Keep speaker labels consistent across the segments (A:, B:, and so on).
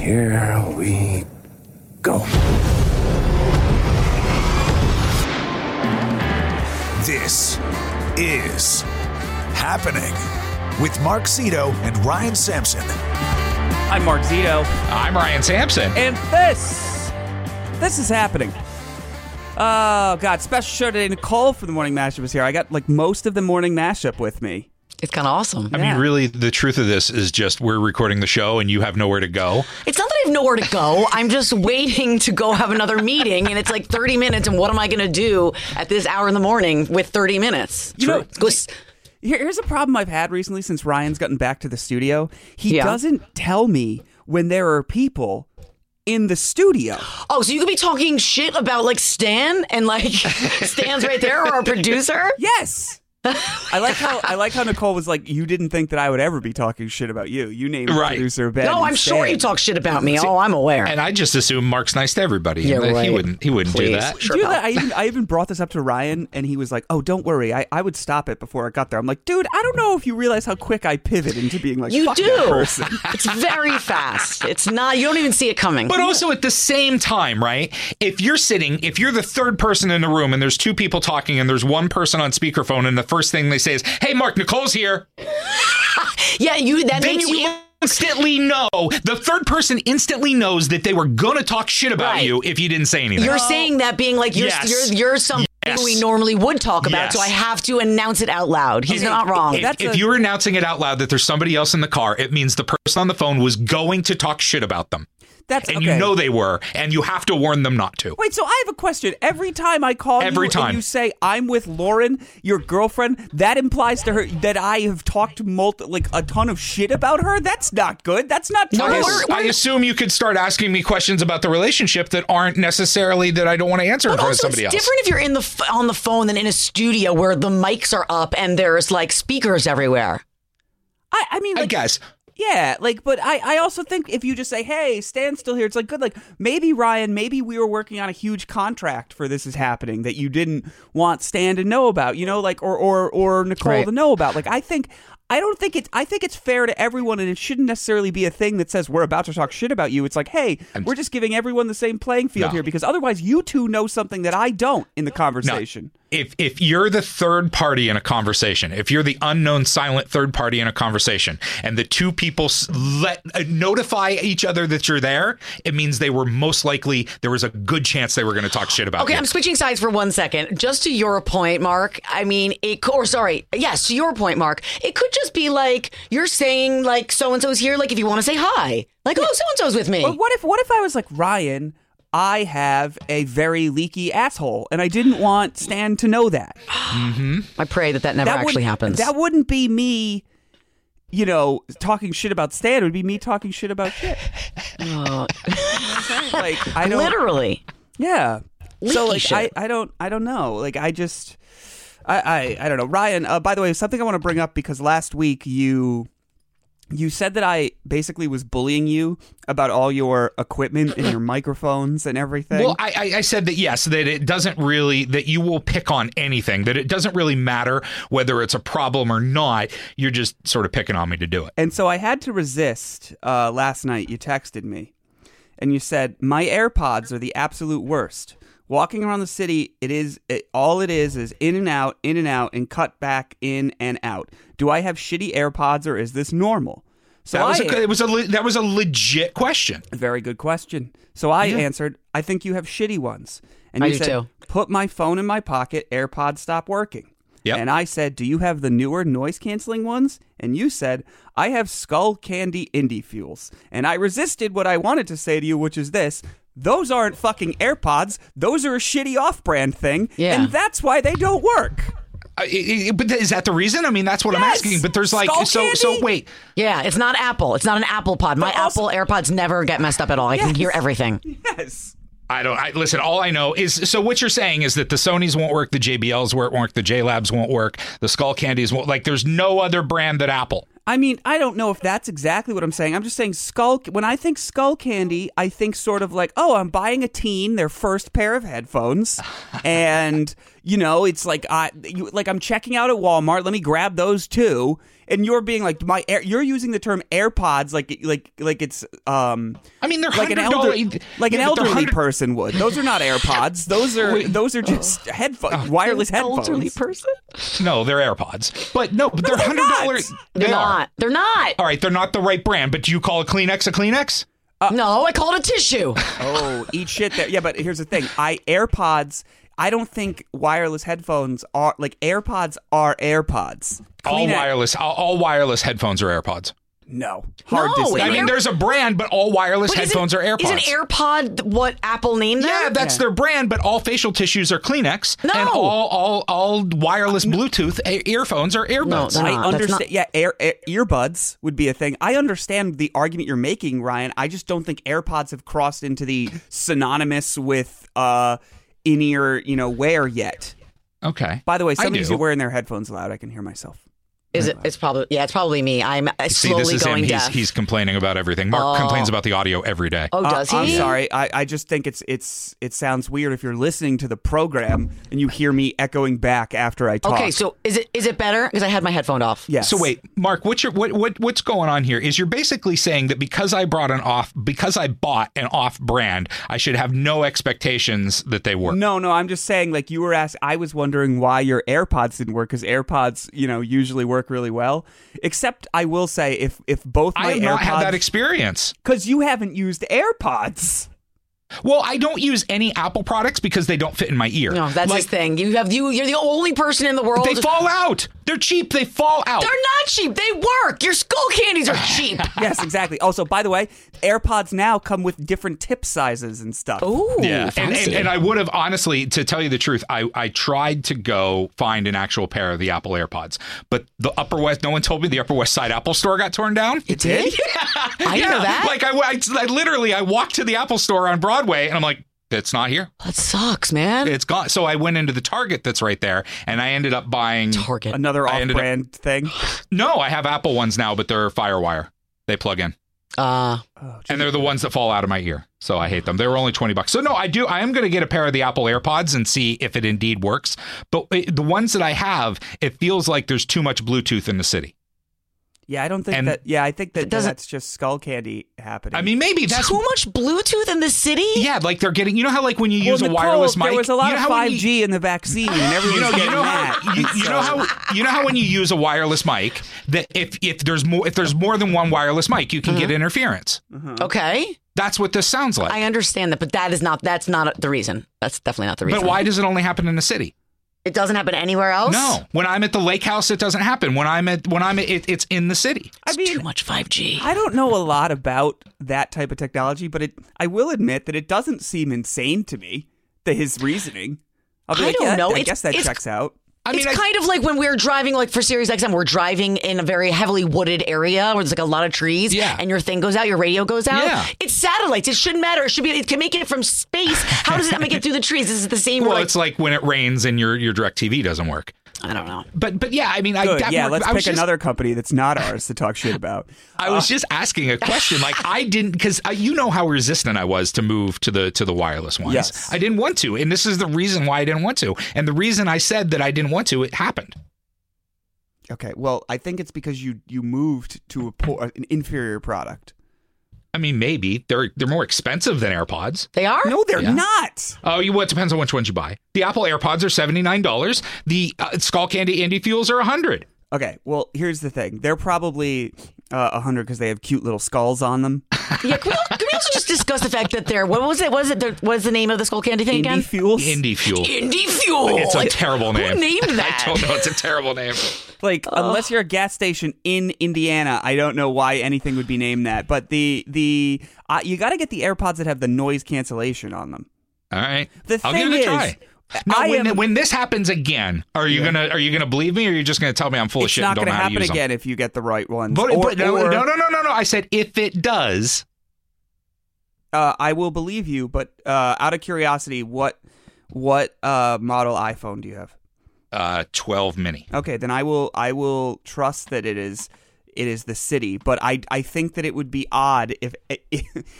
A: Here we go.
B: This is happening with Mark Zito and Ryan Sampson.
C: I'm Mark Zito,
D: I'm Ryan Sampson.
C: and this, this is happening. Oh God! Special show today. Nicole from the morning mashup is here. I got like most of the morning mashup with me.
E: It's kind of awesome.
D: I
C: Yeah.
D: mean, really, the truth of this is just we're recording the show and you have nowhere to go.
E: It's not that I have nowhere to go. I'm just waiting to go have another meeting, and it's like 30 minutes. And what am I going to do at this hour in the morning with 30 minutes?
C: You know-
E: Go
C: here's a problem I've had recently since Ryan's gotten back to the studio. He
E: Yeah.
C: doesn't tell me when there are people in the studio.
E: oh, so you could be talking shit about like Stan and like Stan's right there, or our producer.
C: Yes. I like how I like how Nicole was like, you didn't think that I would ever be talking shit about you. You named
D: Right.
C: producer Ben.
E: No, I'm sure you talk shit about me. Oh, I'm aware.
D: And I just assume Mark's nice to everybody.
E: Yeah,
D: and that He wouldn't. He wouldn't do that.
E: Sure,
C: Do you know
E: pal.
C: that I even I even brought this up to Ryan and he was like, "Oh, don't worry, I, I would stop it before I got there." I'm like, "Dude, I don't know if you realize how quick I pivot into being like
E: you
C: fuck
E: do.
C: that person."
E: it's very fast. It's not. You don't even see it coming.
D: But also at the same time, right? If you're sitting, if you're the third person in the room and there's two people talking and there's one person on speakerphone and the first thing they say is, "Hey, Mark, Nicole's here,"
E: yeah, you. That
D: then
E: makes
D: you
E: you.
D: instantly know the third person instantly knows that they were gonna talk shit about
E: Right.
D: you if you didn't say anything.
E: You're saying that being like you're
D: Yes.
E: you're you're something
D: Yes.
E: we normally would talk about,
D: Yes.
E: so I have to announce it out loud. He's not wrong.
D: If,
C: That's
D: if
C: a-
D: you're announcing it out loud that there's somebody else in the car, it means the person on the phone was going to talk shit about them.
C: That's
D: And
C: okay.
D: you know they were, and you have to warn them not to.
C: Wait, so I have a question. Every time I call
D: Every
C: you
D: time.
C: and you say I'm with Lauren, your girlfriend, that implies to her that I have talked multi- like a ton of shit about her. That's not good. That's not true.
D: I, ass- I assume you could start asking me questions about the relationship that aren't necessarily that I don't want to answer in
E: but
D: front of
E: also, it's
D: else.
E: different if you're in the f- on the phone than in a studio where the mics are up and there's like speakers everywhere.
C: I, I mean,
D: I
C: like,
D: guess.
C: Yeah, like, but I, I also think if you just say, "Hey, stand still here," it's like good. Like, maybe Ryan, maybe we were working on a huge contract for this is happening that you didn't want Stan to know about, you know, like, or or or Nicole
E: Right.
C: to know about. Like, I think. I don't think it's. I think it's fair to everyone, and it shouldn't necessarily be a thing that says we're about to talk shit about you. It's like, hey, we're just giving everyone the same playing field
D: No.
C: here, because otherwise, you two know something that I don't in the conversation.
D: If if you're the third party in a conversation, if you're the unknown silent third party in a conversation, and the two people let uh, notify each other that you're there, it means they were most likely there was a good chance they were going to talk shit about
E: Okay,
D: you.
E: I'm switching sides for one second. Just to your point, Mark. I mean, it. Or sorry, yes, to your point, Mark. It could just be like you're saying like so and so's here. Like if you want to say hi, like oh so and so's with me.
C: But what if what if I was like Ryan? I have a very leaky asshole, and I didn't want Stan to know that.
E: I pray that that never
C: that
E: actually happens.
C: That wouldn't be me, you know, talking shit about Stan. It would be me talking shit about shit.
E: Oh,
C: Like I don't.
E: literally.
C: Yeah. So like
E: shit.
C: I I don't I don't know. Like I just I I, I don't know. Ryan. Uh, by the way, something I want to bring up because last week you. You said that I basically was bullying you about all your equipment and your microphones and everything.
D: Well, I, I said that yes, that it doesn't really that you will pick on anything. That it doesn't really matter whether it's a problem or not. You're just sort of picking on me to do it.
C: And so I had to resist. Uh, last night, you texted me, and you said my AirPods are the absolute worst. Walking around the city, it is it, all it is is in and out, in and out, and cut back in and out. Do I have shitty AirPods or is this normal? So
D: That was
C: I,
D: a, it was a le- that was a legit question.
C: very good question. So I answered, I think you have shitty ones. And
E: I
C: you
E: do
C: said,
E: too.
C: put my phone in my pocket, AirPods stop working.
D: Yep.
C: And I said, do you have the newer noise canceling ones? And you said, I have Skull Candy Indy Fuels. And I resisted what I wanted to say to you, which is this. Those aren't fucking AirPods. Those are a shitty off-brand thing,
E: Yeah.
C: and that's why they don't work.
D: Uh, i- i- but is that the reason? I mean, that's what I'm asking. But there's like
C: Skull
D: so so wait.
E: Yeah, it's not Apple. It's not an Apple pod. My
C: also-
E: Apple AirPods never get messed up at all. I can hear everything.
C: Yes.
D: I don't. I, listen, all I know is so what you're saying is that the Sony's won't work, the JBLs won't work, the JLabs won't work, the Skull Candies won't. Like, there's no other brand that Apple.
C: I mean, I don't know if that's exactly what I'm saying. I'm just saying skull. When I think skull candy, I think sort of like, oh, I'm buying a teen their first pair of headphones, and you know, it's like I you, like I'm checking out at Walmart. Let me grab those too. And you're being like my air, you're using the term AirPods like like like it's um
D: I mean, they're
C: like an
D: $100
C: elder like an
D: Yeah, but
C: elderly
D: 100
C: person would. Those are not AirPods. Those are
D: Wait.
C: those are just headphones, wireless headphones
E: Elderly
C: headphones.
E: person.
D: No, they're AirPods. But no, but they're
C: they're
D: hundred dollars.
C: not.
E: They're
D: They are.
E: not. They're not.
D: All right, they're not the right brand. But do you call a Kleenex a Kleenex?
E: no, I call it a tissue.
C: Oh, eat shit there. Yeah, but here's the thing. I AirPods. I don't think wireless headphones are like AirPods are AirPods.
D: All
C: Kleenex-
D: wireless, all, all wireless headphones are AirPods.
C: No, hard
E: No,
C: to say.
D: I mean,
E: Air-
D: there's a brand, but all wireless
E: But isn't-
D: headphones are AirPods.
E: Is an AirPod what Apple named them?
D: yeah, that's their brand, but all facial tissues are Kleenex,
E: No.
D: and all all all wireless Bluetooth a- earphones are earbuds.
E: they're
C: I.
E: That's
C: understand.
E: not-
C: Yeah, air, air, earbuds would be a thing. I understand the argument you're making, Ryan. I just don't think AirPods have crossed into the synonymous with uh, in-ear, you know, wear yet.
D: okay.
C: By the way, somebody's wearing their headphones loud. I can hear myself.
E: Is it? It's probably yeah. It's probably me. I'm uh,
D: See,
E: slowly
D: this is him.
E: going
D: He's,
E: deaf.
D: he's complaining about everything. Mark complains about the audio every day.
E: oh,
C: Uh,
E: does he?
C: I'm sorry. I, I just think it's it's it sounds weird if you're listening to the program and you hear me echoing back after I talk.
E: Okay, so is it is it better? Because I had my headphone off.
C: yes.
D: So wait, Mark, what's your what, what what's going on here? Is you're basically saying that because I brought an off because I bought an off brand, I should have no expectations that they work.
C: No, no, I'm just saying, like you were asked, I was wondering why your AirPods didn't work because AirPods, you know, usually work really well. Except, I will say, if if both my
D: I have not had that experience.
C: because you haven't used AirPods.
D: Well, I don't use any Apple products because they don't fit in my ear.
E: No, that's
D: like,
E: his thing. You have you. You're the only person in the world.
D: They fall out. They're cheap. They fall out.
E: They're not cheap. They work. Your skull candies are cheap.
C: yes, exactly. Also, by the way, AirPods now come with different tip sizes and stuff.
E: Ooh,
D: Yeah, and, and,
E: fancy.
D: and I would have honestly, to tell you the truth, I, I tried to go find an actual pair of the Apple AirPods, but the Upper West, no one told me the Upper West Side Apple Store got torn down.
E: It did? Yeah. I
D: yeah,
E: know that.
D: like I, I, I literally, I walked to the Apple Store on Broadway, and I'm like, it's not here.
E: that sucks, man.
D: It's gone. So I went into the Target that's right there, and I ended up buying.
E: Target.
C: Another
D: I ended up-
C: off-brand thing.
D: No, I have Apple ones now, but they're FireWire. They plug in.
E: Uh,
D: and they're the ones that fall out of my ear. So I hate them. They were only 20 bucks. So no, I do I am going to get a pair of the Apple AirPods and see if it indeed works. But the ones that I have, it feels like there's too much Bluetooth in the city.
C: Yeah, I don't think
D: And-
C: that. Yeah, I think that
E: doesn't-
C: that's just skull candy happening.
D: I mean, maybe that's
E: too much Bluetooth in the city.
D: Yeah, like they're getting. You know how like when you
C: well,
D: use a wireless mic,
C: There was a lot
D: you know
C: of 5G
D: you-
C: in the vaccine, and
D: You
C: everyone's
D: know, you
C: getting
D: know
C: that.
D: how you, you know how you know how when you use a wireless mic that if if there's more if there's more than one wireless mic, you can
C: Uh-huh.
D: get interference.
E: Okay,
D: That's what this sounds like.
E: I understand that, but that is not. That's not the reason. That's definitely not the reason.
D: but why does it only happen in the city?
E: It doesn't happen anywhere else.
D: No, when I'm at the lake house, it doesn't happen. When I'm at when I'm at, it, it's in the city.
C: I mean,
E: too much 5G.
C: I don't know a lot about that type of technology, but it I will admit that it doesn't seem insane to me. That his reasoning. I'll be
E: I
C: like,
E: don't
C: yeah,
E: know.
C: I
E: It's-
C: guess that
E: it's-
C: checks out.
D: I mean,
E: it's
D: I-
E: kind of like when we're driving, like for Sirius XM, we're driving in a very heavily wooded area where there's like a lot of trees,
D: Yeah.
E: and your thing goes out, your radio goes out.
D: Yeah.
E: It's satellites. It shouldn't matter. It should be. It can make it from space. How does it not make it through the trees? This is the same.
D: well,
E: like,
D: it's like when it rains and your your DirecTV doesn't work.
E: I don't know.
D: But but yeah, I mean, I
C: Good.
D: that
C: Yeah,
D: worked-
C: let's
D: I
C: pick
D: just-
C: another company that's not ours to talk shit about.
D: I was just asking a question. Like I didn't because uh, you know how resistant I was to move to the to the wireless ones.
C: Yes.
D: I didn't want to, and this is the reason why I didn't want to. And the reason I said that I didn't want to, it happened.
C: Okay, well, I think it's because you you moved to a poor, an inferior product.
D: I mean, maybe they're they're more expensive than AirPods.
E: They are.
C: No, they're
D: Yeah.
C: not.
D: Oh, you well, it depends on which ones you buy. The Apple AirPods are seventy nine dollars. The uh, Skull Candy Indy Fuels are a hundred.
C: Okay, well, here's the thing. They're probably uh, a hundred because they have cute little skulls on them.
E: Yeah. Can we, can we also just discuss the fact that they're what was it? Was it? The- What is the name of the skull candy thing
C: Indy
E: again?
C: fuels.
D: Indy Fuel.
E: Indy Fuel.
D: It's a
E: Like,
D: terrible name.
E: Who named that?
D: I don't know. It's a terrible name.
C: Like, unless you're a gas station in Indiana, I don't know why anything would be named that. But the the uh, you got to get the AirPods that have the noise cancellation on them.
D: All right.
C: The
D: I'll
C: thing
D: give it a
C: is,
D: try. Now,
C: I
D: when,
C: am-
D: when this happens again, are you gonna are you gonna believe me, or are you just gonna tell me I'm full of
C: it's
D: shit
C: not
D: and don't
C: going to
D: know to
C: happen
D: use them?
C: again if you get the right ones.
D: But,
C: or,
D: but no,
C: or,
D: no, no, no, no, no. I said if it does.
C: Uh, I will believe you. But uh, out of curiosity, what what uh, model iPhone do you have?
D: Uh, twelve mini.
C: Okay, then I will I will trust that it is it is the city, but I I think that it would be odd if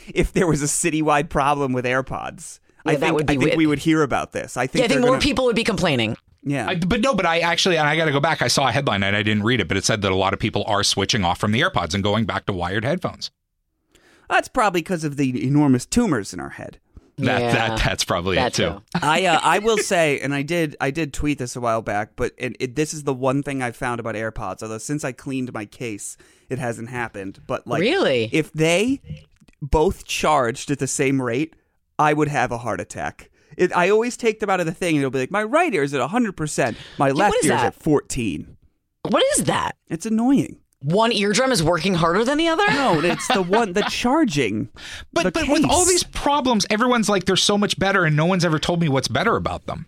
C: if there was a citywide problem with AirPods. I
E: Yeah, that
C: think
E: would be
C: I think we would hear about this. I think
E: Yeah, I think more
C: gonna-
E: people would be complaining.
C: Yeah,
D: I, but no, but I actually, and I got to go back. I saw a headline and I didn't read it, but it said that a lot of people are switching off from the AirPods and going back to wired headphones.
C: that's probably because of the enormous tumors in our head.
D: That
E: Yeah.
D: that that's probably
E: That
D: it too.
E: too.
C: I uh, I will say, and I did I did tweet this a while back, but it, it, this is the one thing I found about AirPods. Although since I cleaned my case, it hasn't happened. But like,
E: Really?
C: if they both charged at the same rate, I would have a heart attack. It, I always take them out of the thing, and it'll be like my right ear is at hundred percent, my left
E: what is
C: ear is
E: that?
C: at fourteen.
E: What is that?
C: It's annoying.
E: One eardrum is working harder than the other?
C: No, it's the one the charging.
D: But
C: the
D: but with all these problems, everyone's like they're so much better, and no one's ever told me what's better about them.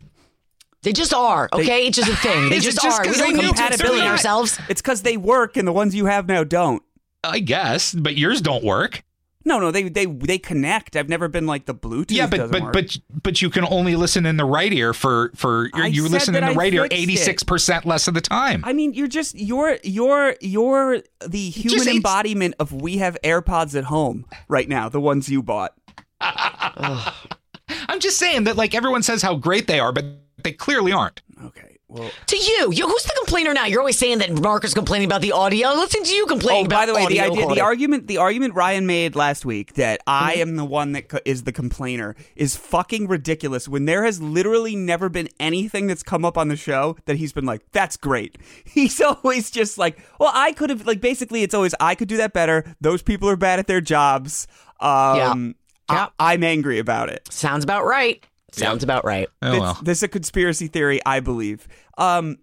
E: They just are, okay? it's just a thing. They
D: Is it
E: just,
D: just
E: are. We
D: 'cause
E: don't
D: they
E: need
D: know
E: to explain
D: compatibility?
E: ourselves.
C: It's because they work, and the ones you have now don't.
D: I guess, but yours don't work.
C: No, no, they they they connect. I've never been like the Bluetooth.
D: yeah, but but
C: work.
D: but but you can only listen in the right ear for for
C: I
D: you listen in the
C: I
D: right ear eighty six percent less of the time.
C: I mean, you're just you're you're you're the human
D: it's-
C: embodiment of we have AirPods at home right now, the ones you bought.
D: I'm just saying that like everyone says how great they are, but they clearly aren't.
C: Okay, well.
E: To you, you, who's the complainer now? You're always saying that Mark is complaining about the audio. Listen to you complain
C: Oh,
E: about
C: by the way, the idea, the argument, the argument Ryan made last week that I
E: Mm-hmm.
C: am the one that co- is the complainer is fucking ridiculous. When there has literally never been anything that's come up on the show that he's been like, "That's great." He's always just like, "Well, I could have." Like, basically, it's always, "I could do that better." Those people are bad at their jobs. Um,
E: Yeah.
C: I, I'm angry about it.
E: Sounds about right. Sounds about right.
D: Oh
C: This-
D: well.
C: This is a conspiracy theory, I believe. Um,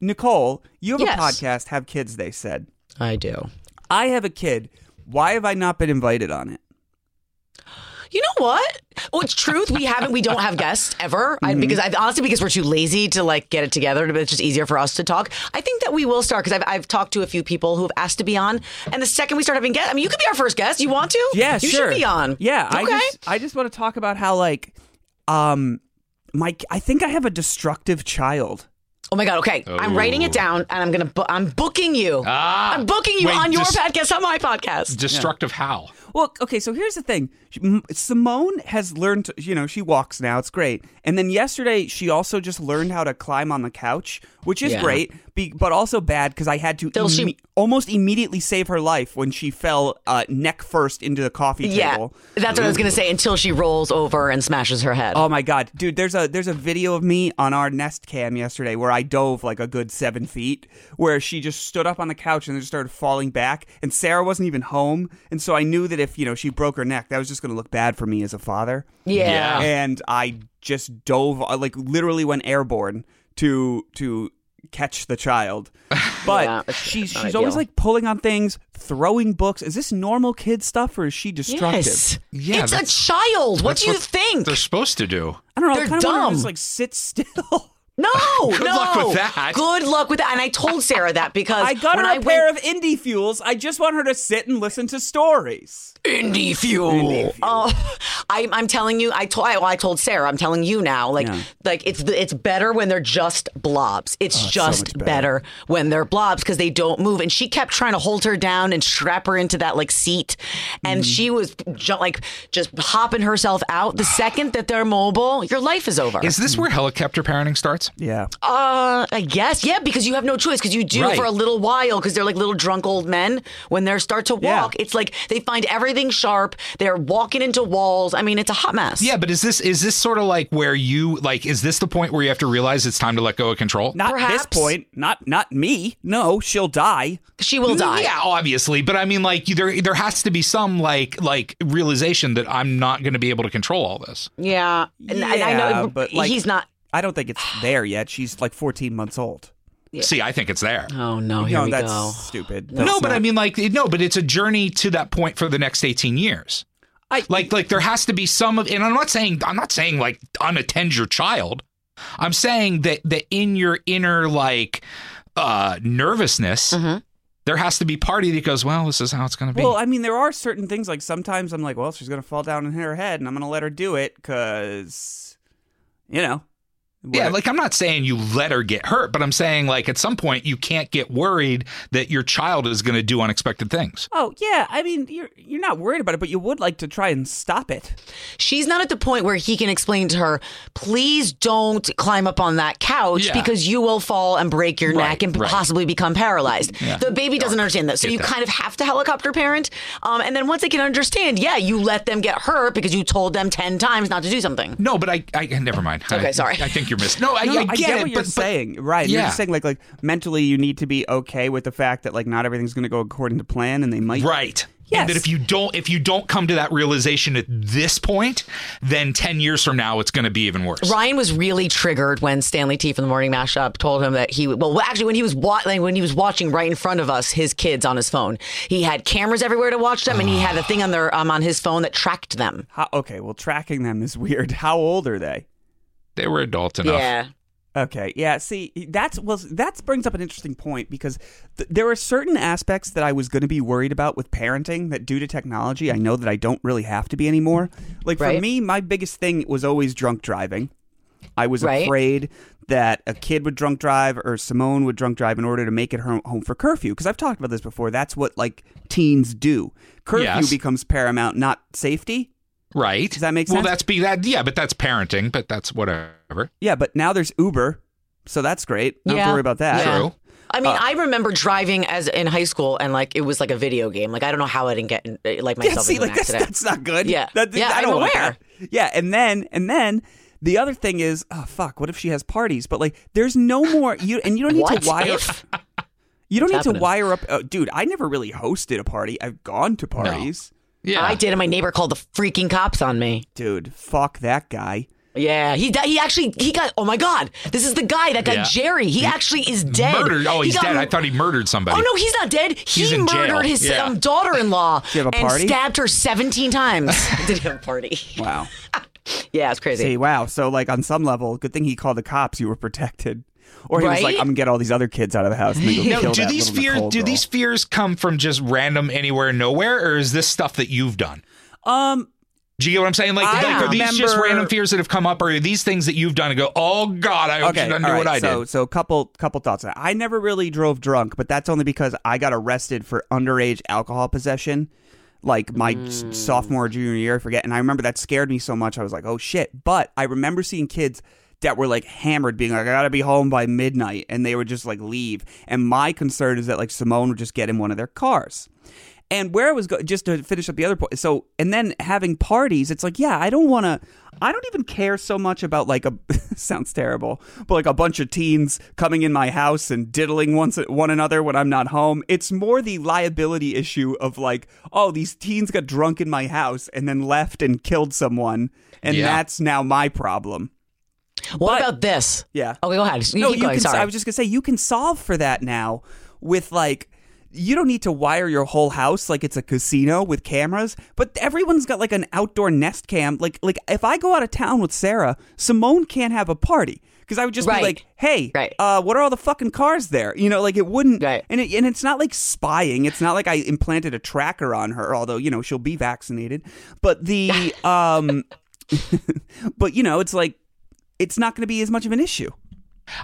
C: Nicole, you have
E: Yes.
C: a podcast, have kids, they said.
E: I do.
C: I have a kid. Why have I not been invited on it?
E: You know what? Well, it's truth. We haven't. We don't have guests ever I, because I honestly because we're too lazy to like get it together. But it's just easier for us to talk. I think that we will start because I've, I've talked to a few people who have asked to be on, and the second we start having guests, I mean, you could be our first guest. You want to?
C: Yeah,
E: you
C: sure.
E: should be on.
C: Yeah, I
E: Okay.
C: just I just want to talk about how like um my I think I have a destructive child.
E: Oh my god. Okay, I'm writing it down, and I'm gonna. Bu- I'm booking you.
D: Ah.
E: I'm booking you
D: Wait,
E: on your
D: just-
E: podcast, on my podcast.
D: Destructive how?
C: Well, okay, so here's the thing. Simone has learned, to, you know, she walks now. It's great. And then yesterday, she also just learned how to climb on the couch, which is
E: Yeah.
C: great, be, but also bad because I had to
E: Till she-
C: almost immediately save her life when she fell uh, neck first into the coffee
E: Yeah,
C: table.
E: that's what I was gonna say. Until she rolls over and smashes her head.
C: Oh my god, dude! There's a there's a video of me on our Nest Cam yesterday where I dove like a good seven feet, where she just stood up on the couch and then just started falling back, and Sarah wasn't even home, and so I knew that if you know she broke her neck, that was just going to look bad for me as a father.
E: yeah.
C: and I just dove, uh, like literally went airborne to to catch the child. But
E: Yeah, it's
C: she's
E: not
C: she's always like pulling on things, throwing books. Is this normal kid stuff or is she destructive?
E: Yes.
D: Yeah,
E: it's a child. What do you
D: what
E: think?
D: They're supposed to do.
C: I don't know.
E: They're
C: kind of want her to
E: dumb.
C: just like sit still.
E: No,
D: Good
E: no.
D: luck with that.
E: Good luck with that. And I told Sarah that because
C: I got
E: when
C: her a
E: I
C: pair
E: went,
C: of Indy fuels. I just want her to sit and listen to stories.
E: Indy fuel. Oh, I, I'm telling you. I told. I, well, I told Sarah. I'm telling you now. Like,
C: Yeah.
E: like it's it's better when they're just blobs. It's oh, just
C: much
E: better.
C: better.
E: when they're blobs because they don't move. And she kept trying to hold her down and strap her into that like seat, and mm-hmm. she was ju- like just hopping herself out. The second that they're mobile, your life is over.
D: Is this where helicopter parenting starts?
C: Yeah.
E: Uh, I guess yeah, because you have no choice because you do
D: Right.
E: for a little while because they're like little drunk old men when they start to
C: Yeah.
E: walk. It's like they find everything sharp. They're walking into walls. I mean, it's a hot mess.
D: Yeah, but is this is this sort of like where you like is this the point where you have to realize it's time to let go of control?
C: Not
E: Perhaps.
C: this point. Not not me. No, she'll die.
E: she will die.
D: Yeah, obviously, but I mean, like there there has to be some like like realization that I'm not going to be able to control all this.
E: Yeah, and, and I
C: Yeah,
E: know
C: but, like-
E: he's not.
C: I don't think it's there yet. She's like 14 months old.
D: See, I think it's there.
E: Oh no, here
C: no,
E: we
C: that's
E: go.
C: stupid.
D: no, but
C: not-
D: I mean, like no, but it's a journey to that point for the next 18 years.
C: I,
D: Like like there has to be some of, and I'm not saying I'm not saying like unattend your child. I'm saying that that in your inner like uh nervousness. There has to be party that goes, well, this is how it's going to be.
C: Well, I mean, there are certain things like sometimes I'm like, well, she's gonna fall down and hit her head, and I'm gonna let her do it because, you know,
D: Yeah, like I'm not saying you let her get hurt, but I'm saying like at some point you can't get worried that your child is going to do unexpected things.
C: Oh yeah, I mean you're you're not worried about it, but you would like to try and stop it.
E: She's not at the point where he can explain to her, please don't climb up on that couch
D: Yeah.
E: because you will fall and break your
D: Right,
E: neck and
D: right.
E: possibly become paralyzed. The baby doesn't understand that. So
D: Get
E: you
D: that.
E: kind of have to helicopter parent. Um, and then once they can understand, yeah, you let them get hurt because you told them 10 times not to do something.
D: No, but I, I never mind.
E: Okay,
D: I,
E: sorry.
D: I think you're missing. No, I,
C: No, no,
D: I get, it,
C: what you're
D: but, but-
C: saying. right. You're just saying like like mentally you need to be okay with the fact that like not everything's going to go according to plan and they might
D: right.
C: Yes.
D: And that if you don't if you don't come to that realization at this point, then 10 years from now it's going to be even worse.
E: Ryan was really triggered when Stanley T from the Morning Mashup told him that he well actually when he was wa- like, when he was watching right in front of us his kids on his phone he had cameras everywhere to watch them and he had a thing on their um, on his phone that tracked them.
C: How, okay, well tracking them is weird. How old are they?
D: They were adult enough.
E: Yeah.
C: Okay, yeah. See, that's well, that brings up an interesting point because th- there are certain aspects that I was going to be worried about with parenting that, due to technology, I know that I don't really have to be anymore. Like for me, my biggest thing was always drunk driving. I was
E: Right.
C: afraid that a kid would drunk drive or Simone would drunk drive in order to make it home, home for curfew. Because I've talked about this before. That's what like teens do. Curfew
D: Yes.
C: becomes paramount, not safety.
D: Right.
C: Does that make sense?
D: Well, that's be that yeah, but that's parenting, but that's whatever.
C: Yeah, but now there's Uber, so that's great. I don't have
E: Yeah.
C: to worry about that.
E: Yeah.
D: True.
E: I mean, I remember driving as in high school, and like it was like a video game. Like I don't know how I didn't get in, like
C: Yeah,
E: myself
C: see,
E: into
C: like
E: an
C: that's,
E: accident.
C: that's not good.
E: Yeah.
C: That-
E: Yeah,
C: I don't
E: I'm
C: want
E: aware.
C: that. Yeah, and then and then the other thing is, oh fuck, what if she has parties? But like, there's no more you, and you don't need to wire.
E: if?
C: You don't need
E: What's
C: to wire up, uh, dude. I never really hosted a party. I've gone to parties,
D: Yeah.
E: I did, and my neighbor called the freaking cops on me.
C: dude. Fuck that guy.
E: Yeah, he he actually he got. Oh my god, this is the guy that got
D: Yeah.
E: Jerry. He actually is dead.
D: Murdered. Oh,
E: he's
D: he's
E: got
D: dead. I thought he murdered somebody.
E: Oh no, he's not dead.
D: He's
E: he
D: in jail.
E: murdered his
D: Yeah.
E: um, daughter-in-law
C: have a
E: and stabbed her 17 times. Did he have a party?
C: Wow.
E: Yeah, it's crazy.
C: See, wow. So like on some level, good thing he called the cops. You were protected. Or he was like, I'm gonna get all these other kids out of the house and then go
D: Now,
C: kill
D: do these fears do these fears come from just random anywhere nowhere or is this stuff that you've done?
C: Um,
D: Do you get what I'm saying? Like,
C: I
D: like are these just random fears that have come up, or are these things that you've done and go, "Oh God, I
C: okay,
D: didn't do what I
C: so,
D: did"?
C: So, a couple couple thoughts. I never really drove drunk, but that's only because I got arrested for underage alcohol possession, like my
D: Mm.
C: sophomore or junior year. I forget, and I remember that scared me so much. I was like, "Oh shit!" But I remember seeing kids that were like hammered, being like, "I gotta be home by midnight," and they would just like leave. And my concern is that like Simone would just get in one of their cars. And where I was go- just to finish up the other point. So, and then having parties, it's like, yeah, I don't want to. I don't even care so much about like a sounds terrible, but like a bunch of teens coming in my house and diddling once at one another when I'm not home. It's more the liability issue of like, oh, these teens got drunk in my house and then left and killed someone, and
D: Yeah.
C: that's now my problem.
E: What
C: but-
E: about this?
C: Yeah.
E: Okay, go ahead. You
C: no, you
E: going.
C: can.
E: Sorry.
C: I was just gonna say you can solve for that now with like. You don't need to wire your whole house like it's a casino with cameras, but everyone's got like an outdoor nest cam. Like, like if I go out of town with Sarah, Simone can't have a party because I would just
E: Right.
C: be like, "Hey,
E: Right.
C: uh, what are all the fucking cars there?" You know, like it wouldn't.
E: Right.
C: And it, and it's not like spying. It's not like I implanted a tracker on her, although you know she'll be vaccinated. But the um, but you know, it's like it's not going to be as much of an issue.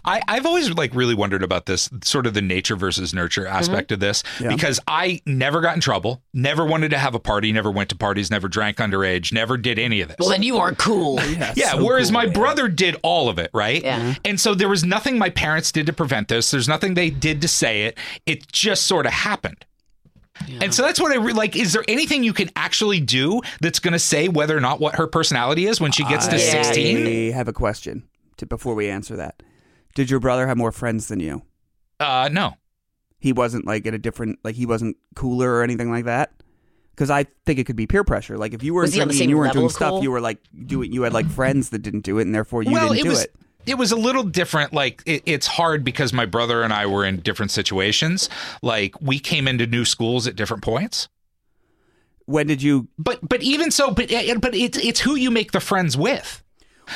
D: I, I've always like really wondered about this sort of the nature versus nurture aspect mm-hmm. of this
C: Yeah.
D: because I never got in trouble, never wanted to have a party, never went to parties, never drank underage, never did any of this.
E: well, then you aren't cool.
D: yeah,
C: so
D: whereas
C: cool,
D: my
C: man.
D: brother did all of it, right?
E: Yeah. Mm-hmm.
D: And so there was nothing my parents did to prevent this. There's nothing they did to say it. It just sort of happened. And so that's what I re- like. Is there anything you can actually do that's going to say whether or not what her personality is when she gets to sixteen?
C: I
D: 16?
C: have a question to, before we answer that. Did your brother have more friends than you?
D: Uh, no.
C: He wasn't like at a different, like he wasn't cooler or anything like that. Because I think it could be peer pressure. Like if you were
E: Was he on the
C: drinking
E: same
C: and you weren't
E: level
C: doing
E: of
C: stuff,
E: cool?
C: you were like doing. You had like friends that didn't do it, and therefore you
D: well,
C: didn't
D: it
C: do
D: was.
C: it.
D: It was a little different. Like it, it's hard because my brother and I were in different situations. Like we came into new schools at different points.
C: When did you?
D: But but even so, but but it's it's who you make the friends with.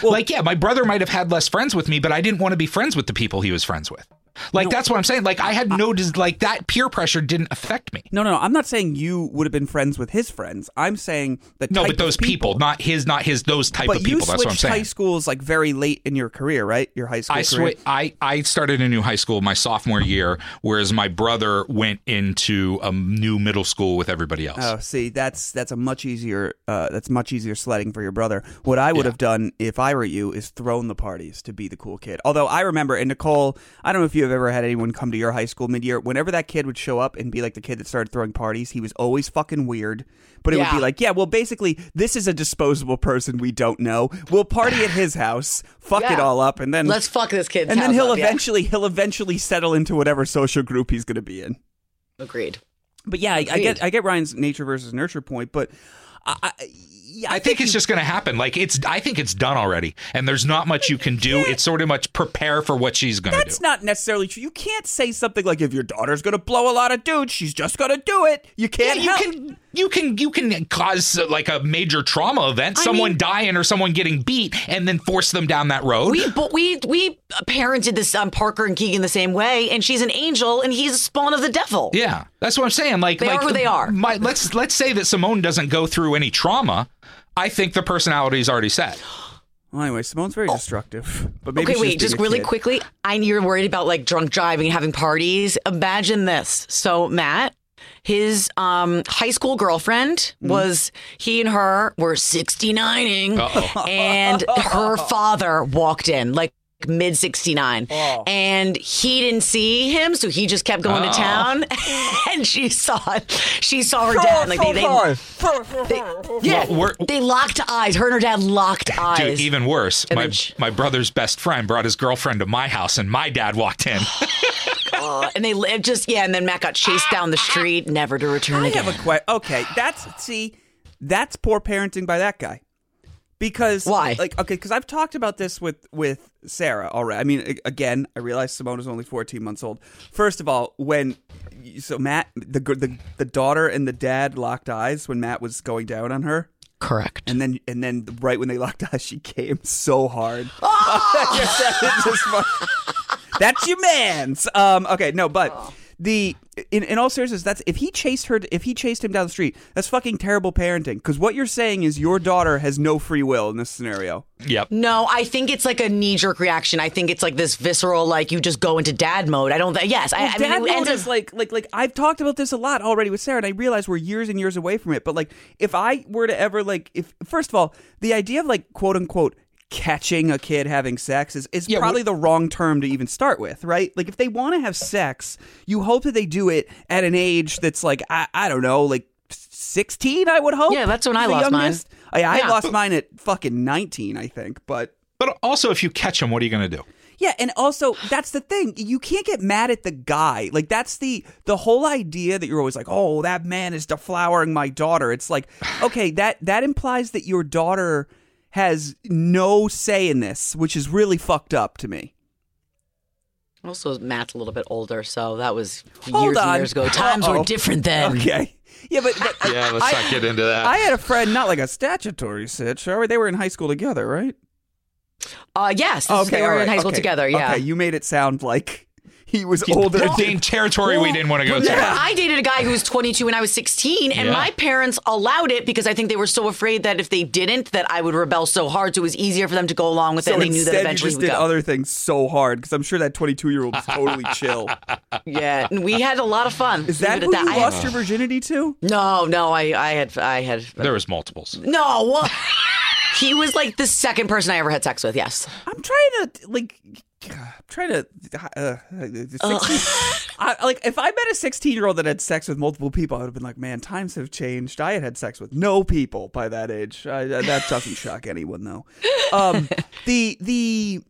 C: Well-
D: like yeah, my brother might have had less friends with me, but I didn't want to be friends with the people he was friends with. Like that's what I'm saying. Like I had no like that peer pressure didn't affect me.
C: No, no, no. I'm not saying you would have been friends with his friends. I'm saying the
D: No, but those
C: of
D: people, not his, not his, those type
C: But
D: of people. That's what I'm
C: saying. high schools like very late in your career, right? Your high school
D: I
C: career.
D: swi- I I started a new high school my sophomore year, whereas my brother went into a new middle school with everybody else.
C: Oh, see, that's that's a much easier uh, that's much easier sledding for your brother. What I would
D: Yeah.
C: have done if I were you is thrown the parties to be the cool kid. Although I remember, and Nicole, I don't know if you have ever had anyone come to your high school mid year. Whenever that kid would show up and be like the kid that started throwing parties, he was always fucking weird. But it would be like, yeah, well, basically, this is a disposable person we don't know. We'll party at his house, fuck it all up, and then
E: Let's fuck this kid.
C: and then he'll
E: up, yeah.
C: eventually he'll eventually settle into whatever social group he's going to be in.
E: Agreed.
C: But yeah, I, I get I get Ryan's nature versus nurture point, but I, I, yeah,
D: I think it's just going to happen. Like it's, I think it's done already, and there's not much you can do. It's sort of much prepare for what she's going to do.
C: that's not necessarily true. You can't say something like if your daughter's going to blow a lot of dudes, she's just going to do it. You can't.
D: you
C: help-
D: can, you can, you can cause uh, like a major trauma event, someone
E: mean-
D: dying or someone getting beat, and then force them down that road.
E: We but we we parented this um, Parker and Keegan the same way, and she's an angel, and he's a spawn of the devil.
D: Yeah, that's what I'm saying. Like
E: They are who they are.
D: My, let's let's say that Simone doesn't go through any trauma. I think the personality is already set.
C: Well, anyway, Simone's very destructive. But maybe
E: okay,
C: she's
E: wait, just really
C: kid.
E: quickly. I you're worried about like drunk driving and having parties. Imagine this. So Matt, his um, high school girlfriend
C: Mm-hmm.
E: was he and her were 69ing,
D: Uh-oh.
E: and her father walked in like mid 69
C: Oh.
E: and he didn't see him so he just kept going to
D: Oh.
E: town and she saw she saw her dad like they, they, they- yeah
D: Well,
E: they locked eyes her and her dad locked eyes
D: Dude, even worse,
E: And
D: my
E: she-
D: my brother's best friend brought his girlfriend to my house, and my dad walked in.
E: Uh, and they lived just yeah, and then Matt got chased down the street, never to return
C: I
E: again.
C: have a question. Okay, that's see, that's poor parenting by that guy. Because
E: Why?
C: Like, okay, because I've talked about this with with Sarah already. I mean, again, I realize Simone is only fourteen months old. First of all, when so Matt, the the the daughter and the dad locked eyes when Matt was going down on her.
E: Correct.
C: And then, and then, right when they locked eyes, she came so hard.
E: Oh!
C: Just fun. That's your man's. Um, okay, no, but the in, in all seriousness, that's if he chased her, if he chased him down the street, that's fucking terrible parenting. Because what you're saying is your daughter has no free will in this scenario.
D: yep.
E: No, I think it's like a knee jerk reaction. I think it's like this visceral, like you just go into dad mode. I don't. Th- yes, I, I
C: Dad
E: mean, it
C: mode
E: ends
C: is
E: up-
C: like like like I've talked about this a lot already with Sarah, and I realize we're years and years away from it. But like, if I were to ever like, if first of all, the idea of like quote unquote catching a kid having sex is, is
D: Yeah,
C: probably the wrong term to even start with, right? Like, if they want to have sex, you hope that they do it at an age that's like I, I don't know, like. 16 I would hope.
E: Yeah, that's when I
C: The
E: lost mine.
C: I, I
E: Yeah.
C: lost mine at fucking 19 I think but
D: But also, if you catch them, what are you going to do?
C: yeah, and also that's the thing. You can't get mad at the guy. Like that's the the whole idea that you're always like, "Oh, that man is deflowering my daughter." It's like, okay, that that implies that your daughter has no say in this, which is really fucked up to me.
E: also Matt's a little bit older, so that was
C: Hold
E: years
C: on.
E: and years ago. Times were
C: Uh-oh.
E: different then.
C: Okay. Yeah, but, but
D: Yeah, let's
C: I-
D: not get into that.
C: I had a friend, not like a statutory sitch. Or they were in high school together, right?
E: Uh, yes, this is- they
C: all
E: were in high school
C: okay.
E: together. Yeah.
C: Okay, you made it sound like he was older.
D: They're
C: than-
D: in territory we didn't want to go
E: Remember,
D: to.
E: I dated a guy who was 22 when I was 16, and
D: Yeah.
E: my parents allowed it because I think they were so afraid that if they didn't, that I would rebel so hard. So it was easier for them to go along with it, and they knew that
C: instead,
E: eventually
C: you just
E: we would
C: did
E: go.
C: other things so hard because I'm sure that 22 year old is totally chill.
E: Yeah, and we had a lot of fun.
C: Is that who
E: at
C: you
E: I had-
C: lost your virginity to?
E: No, no, I, I had, I had.
D: There was multiples.
E: No, well he was like the second person I ever had sex with. Yes.
C: I'm trying to like. I'm trying to. Uh, 16, I, like, if I met a 16 year old that had sex with multiple people, I would have been like, man, times have changed. I had had sex with no people by that age. I, that doesn't shock anyone, though. Um, the the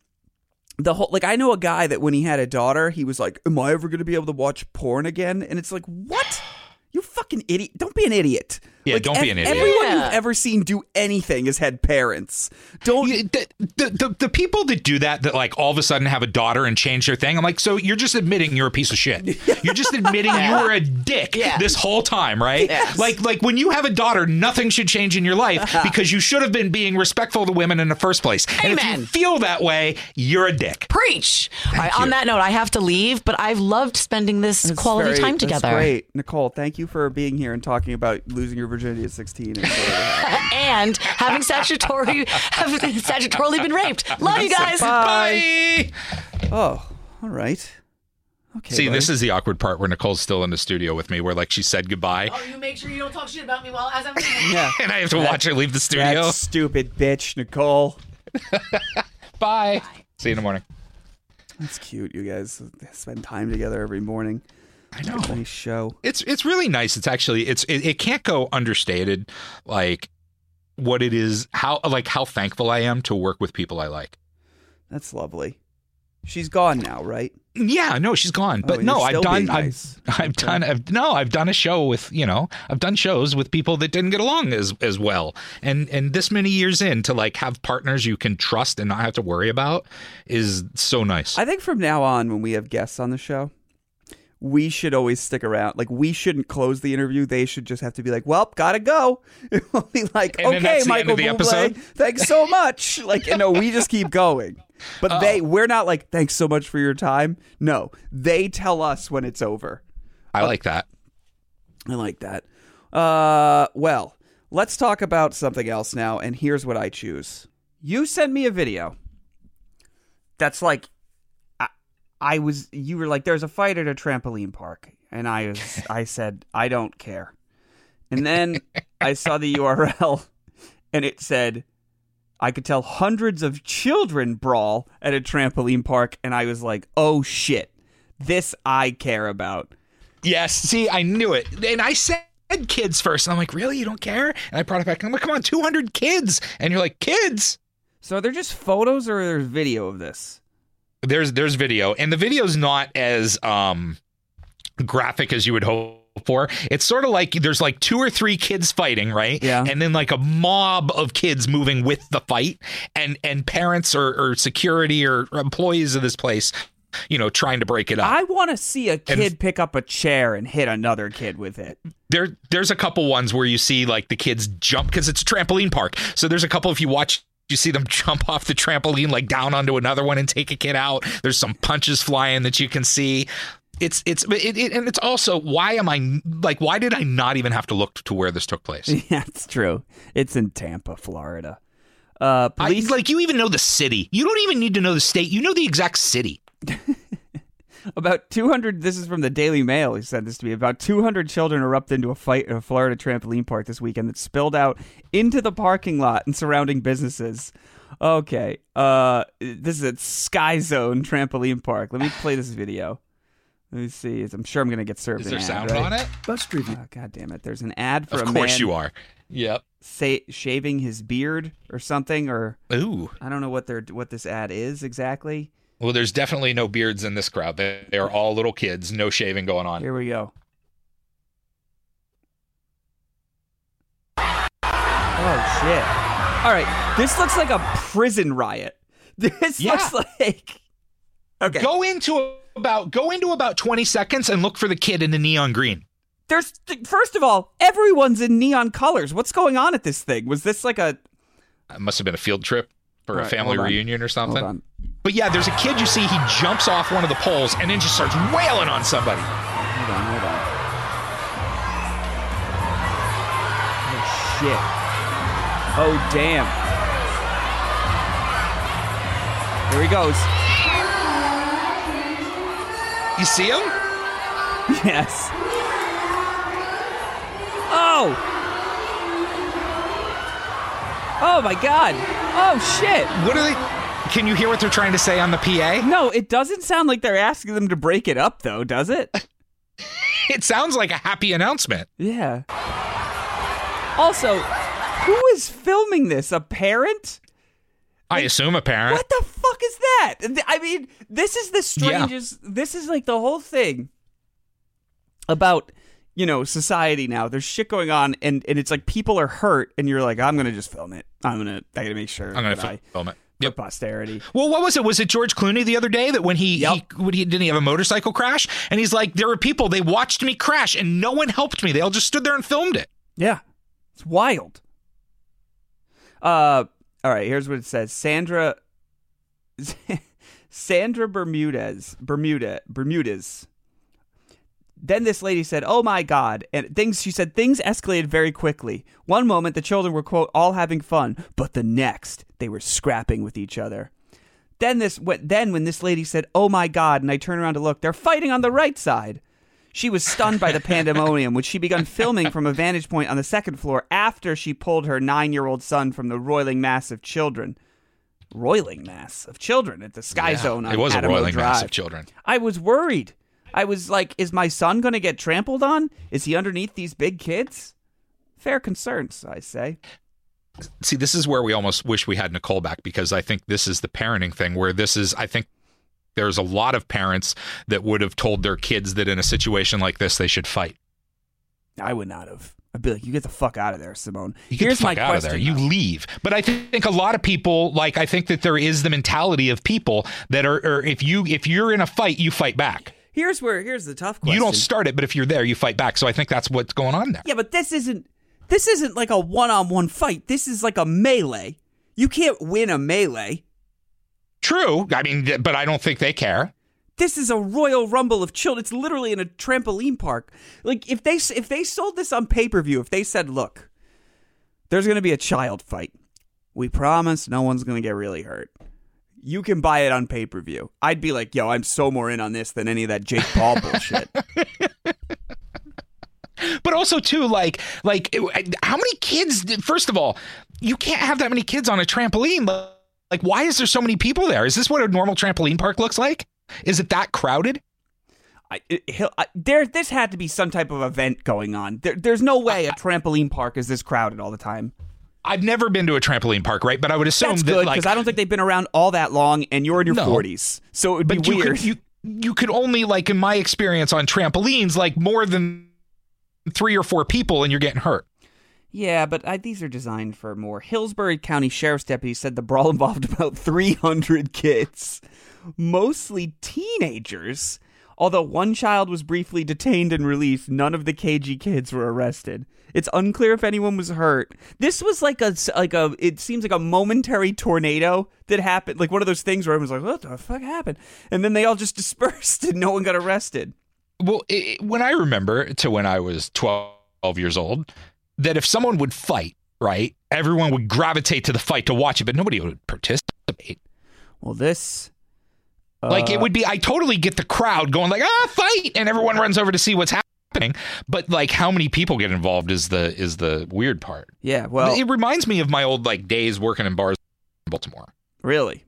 C: the whole like I know a guy that when he had a daughter, he was like, "Am I ever going to be able to watch porn again?" And it's like, what? You fucking idiot! Don't be an idiot.
D: Yeah,
C: Like,
D: don't be
C: ev-
D: an idiot.
C: Everyone
E: Yeah.
C: you've ever seen do anything has had parents. Don't.
D: You- the, the, the, the people that do that that like all of a sudden have a daughter and change their thing i'm like so you're just admitting you're a piece of shit you're just admitting you were a dick
E: Yeah.
D: this whole time right
E: Yes.
D: like like when you have a daughter nothing should change in your life uh-huh. because you should have been being respectful to women in the first place and if you feel that way you're a dick
E: Preach. All right,
D: you.
E: on that note, I have to leave, but I've loved spending this
C: That's
E: quality
C: very-
E: time
C: that's
E: together.
C: great, Nicole. Thank you for being here and talking about losing your virginity at 16. And.
E: And having statutory having statutorily been raped. Love you guys.
D: bye
C: oh, all right. Okay.
D: see
C: buddy.
D: this is the awkward part where nicole's still in the studio with me where like she said goodbye Oh,
E: you make sure you don't talk shit about me while as I'm
C: Yeah.
D: and i have to watch her leave the studio
C: That stupid bitch, Nicole.
D: bye see you in the morning
C: That's cute. You guys spend time together every morning.
D: I know
C: Nice show.
D: it's it's really nice. It's actually it's it, it can't go understated like what it is how like how thankful I am to work with people I like.
C: That's lovely. She's gone now, right?
D: Yeah, no, she's gone. But oh,
C: and
D: no, I've done I've. I've
C: Okay.
D: done I've no, I've done a show with, you know, I've done shows with people that didn't get along as as well. And and this many years in to like have partners you can trust and not have to worry about is so nice.
C: I think from now on, when we have guests on the show, we should always stick around. Like we shouldn't close the interview. They should just have to be like, "Well, gotta go." We'll be like,
D: And
C: "Okay,
D: that's the end
C: Michael Bublé,
D: episode?
C: thanks so much." Like, you know, we just keep going. But
D: Oh.
C: they, we're not like, "Thanks so much for your time." No, they tell us when it's over.
D: I like that.
C: I like that. Uh, well, let's talk about something else now. And here's what I choose. You send me a video. That's like, I was. You were like, "There's a fight at a trampoline park," and I was. I said, "I don't care." And then I saw the URL, and it said. I could tell hundreds of children brawl at a trampoline park, and I was like, "Oh shit, this I care about."
D: Yes. See, I knew it. And I said kids first. And I'm like, really? You don't care? And I brought it back. And I'm like, come on, 200 kids. And you're like, kids?
C: So are there just photos or there's video of this?
D: There's there's video. And the video's not as um graphic as you would hope for. It's sort of like there's like two or three kids fighting, right?
C: Yeah.
D: And then like a mob of kids moving with the fight and and parents or, or security or employees of this place, you know, trying to break it up.
C: I want to see a kid
D: And-
C: pick up a chair and hit another kid with it.
D: there there's a couple ones where you see like the kids jump because it's a trampoline park. So there's a couple if you watch you see them jump off the trampoline like down onto another one and take a kid out. There's some punches flying that you can see. It's it's it, it, and it's also why am I like why did I not even have to look to where this took place?
C: yeah, it's true. It's in Tampa, Florida. Uh,
D: I,
C: police
D: like you even know the city. You don't even need to know the state. You know the exact city.
C: about 200. This is from the Daily Mail. He said this to me. About 200 children erupted into a fight at a Florida trampoline park this weekend that spilled out into the parking lot and surrounding businesses. Okay, uh, this is at Sky Zone Trampoline Park. Let me play this video. Let me see. I'm sure I'm gonna get served.
D: Is
C: an
D: there
C: ad,
D: sound
C: right?
D: on it?
A: Bust review.
C: Oh, God damn it! There's an ad for
D: Of
C: a
D: course
C: man
D: you are. Yep.
C: say, shaving his beard or something, or
D: Ooh.
C: I don't know what they're what this ad is exactly.
D: Well, there's definitely no beards in this crowd. They, they are all little kids. No shaving going on.
C: Here we go. Oh shit! All right, this looks like a prison riot. This
D: Yeah.
C: looks like okay.
D: Go into about go into about 20 seconds and look for the kid in the neon green.
C: There's first of all, everyone's in neon colors. What's going on at this thing? Was this like a
D: It must have been a field trip for
C: All
D: a family reunion or something. But yeah, there's a kid you see, he jumps off one of the poles and then just starts wailing on somebody.
C: Hold on, hold on. Oh shit. Oh damn. Here he goes.
D: You see him?
C: Yes. Oh. Oh my god. Oh shit.
D: What are they? Can you hear what they're trying to say on the PA?
C: No, it doesn't sound like they're asking them to break it up though, does it?
D: It sounds like a happy announcement.
C: Yeah. Also, who is filming this? A parent?
D: I assume a parent.
C: What the fuck is that? I mean, this is the
D: Yeah.
C: strangest. This is like the whole thing about you know, society now. There's shit going on, and and it's like people are hurt, and you're like, I'm gonna just film it. I'm gonna, I gotta make sure
D: I'm gonna
C: I
D: film it.
C: For
D: Yep.
C: posterity.
D: Well, what was it? Was it George Clooney the other day that when he,
C: Yep.
D: he, when he didn't he have a motorcycle crash? And he's like, there were people they watched me crash and no one helped me. They all just stood there and filmed it.
C: Yeah, it's wild. Uh, all right. Here's what it says: Sandra, Sandra Bermudez, Bermuda, Bermudez. Then this lady said, "Oh my God!" And things she said things escalated very quickly. One moment the children were quote all having fun, but the next they were scrapping with each other. Then this. Then when this lady said, "Oh my God," and I turned around to look, they're fighting on the right side. She was stunned by the pandemonium, which she began filming from a vantage point on the second floor after she pulled her nine-year-old son from the roiling mass of children. Roiling mass of children at the Sky Zone on
D: it was
C: Adamo
D: a roiling mass of children.
C: I was worried. I was like, is my son going to get trampled on? Is he underneath these big kids? Fair concerns, I say.
D: See, this is where we almost wish we had Nicole back because I think this is the parenting thing where this is, I think there's a lot of parents that would have told their kids that in a situation like this, they should fight.
C: I would not have. I'd be like, you get the fuck out of there, Simone.
D: You get
C: Here's
D: the fuck
C: my
D: out
C: question.
D: of there. You leave. But I think a lot of people, like, I think that there is the mentality of people that are, or if you, if you're in a fight, you fight back.
C: Here's where here's the tough question.
D: You don't start it, but if you're there, you fight back. So I think that's what's going on there.
C: Yeah, but this isn't this isn't like a one-on-one fight. This is like a melee. You can't win a melee.
D: True. I mean, but I don't think they care.
C: This is a royal rumble of children. It's literally in a trampoline park. Like if they if they sold this on pay-per-view, if they said, "Look, there's going to be a child fight. We promise no one's going to get really hurt." You can buy it on pay-per-view. I'd be like, "Yo, I'm so more in on this than any of that Jake Paul bullshit."
D: But also too, like, like how many kids? did- First of all, you can't have that many kids on a trampoline. Like, why is there so many people there? Is this what a normal trampoline park looks like? Is it that crowded?
C: I, it- I, there, this had to be some type of event going on. There, there's no way a trampoline park is this crowded all the time.
D: I've never been to a trampoline park, right? But I would assume
C: That's
D: that,
C: good
D: like,
C: because I don't think they've been around all that long, and you're in your
D: No.
C: 40s, so it would be
D: but you
C: weird.
D: could, you you could only like in my experience on trampolines, like more than three or four people, and you're getting hurt.
C: yeah, but I, these are designed for more. Hillsborough County Sheriff's deputy said the brawl involved about 300 kids, mostly teenagers. Although one child was briefly detained and released, none of the KG kids were arrested. It's unclear if anyone was hurt. This was like a like a it seems like a momentary tornado that happened, like one of those things where everyone's like, "What the fuck happened?" And then they all just dispersed and no one got arrested.
D: Well, it, when I remember to when I was 12 years old, that if someone would fight, right, everyone would gravitate to the fight to watch it, but nobody would participate.
C: Well, this
D: Like
C: Uh,
D: it would be, I totally get the crowd going like, ah, fight, and everyone runs over to see what's happening. But like, how many people get involved is the is the weird part.
C: yeah, well,
D: it reminds me of my old like days working in bars in Baltimore.
C: really.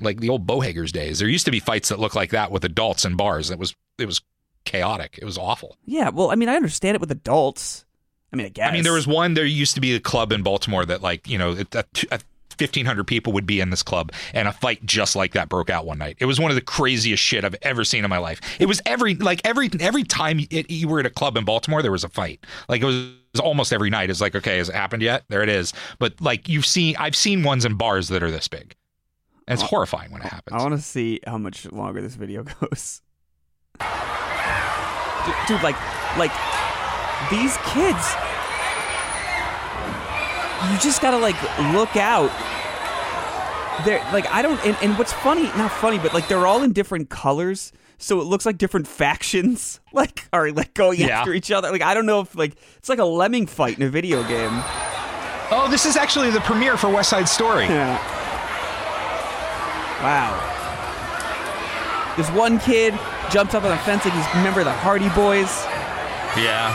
D: like the old Bohagers days. There used to be fights that looked like that with adults in bars. It was it was chaotic. It was awful.
C: Yeah, well, I mean, I understand it with adults. I mean, I guess.
D: I mean, there was one. There used to be a club in Baltimore that, like, you know, a, a, fifteen hundred people would be in this club, and a fight just like that broke out one night. It was one of the craziest shit I've ever seen in my life. It was every like every every time it, you were at a club in Baltimore, there was a fight. Like it was. it was almost every night. It's like, okay, has it happened yet? There it is. But like you've seen, I've seen ones in bars that are this big. And it's horrifying when it happens.
C: I want to see how much longer this video goes. Dude, dude, like, like these kids, you just gotta like look out. They're like, I don't, and, and what's funny, not funny, but like they're all in different colors, so it looks like different factions, like are like going
D: Yeah.
C: after each other. Like I don't know if like it's like a lemming fight in a video game.
D: Oh, this is actually the premiere for West Side Story.
C: Yeah. Wow. This one kid jumps up on the fence like he's a member of the Hardy Boys.
D: Yeah.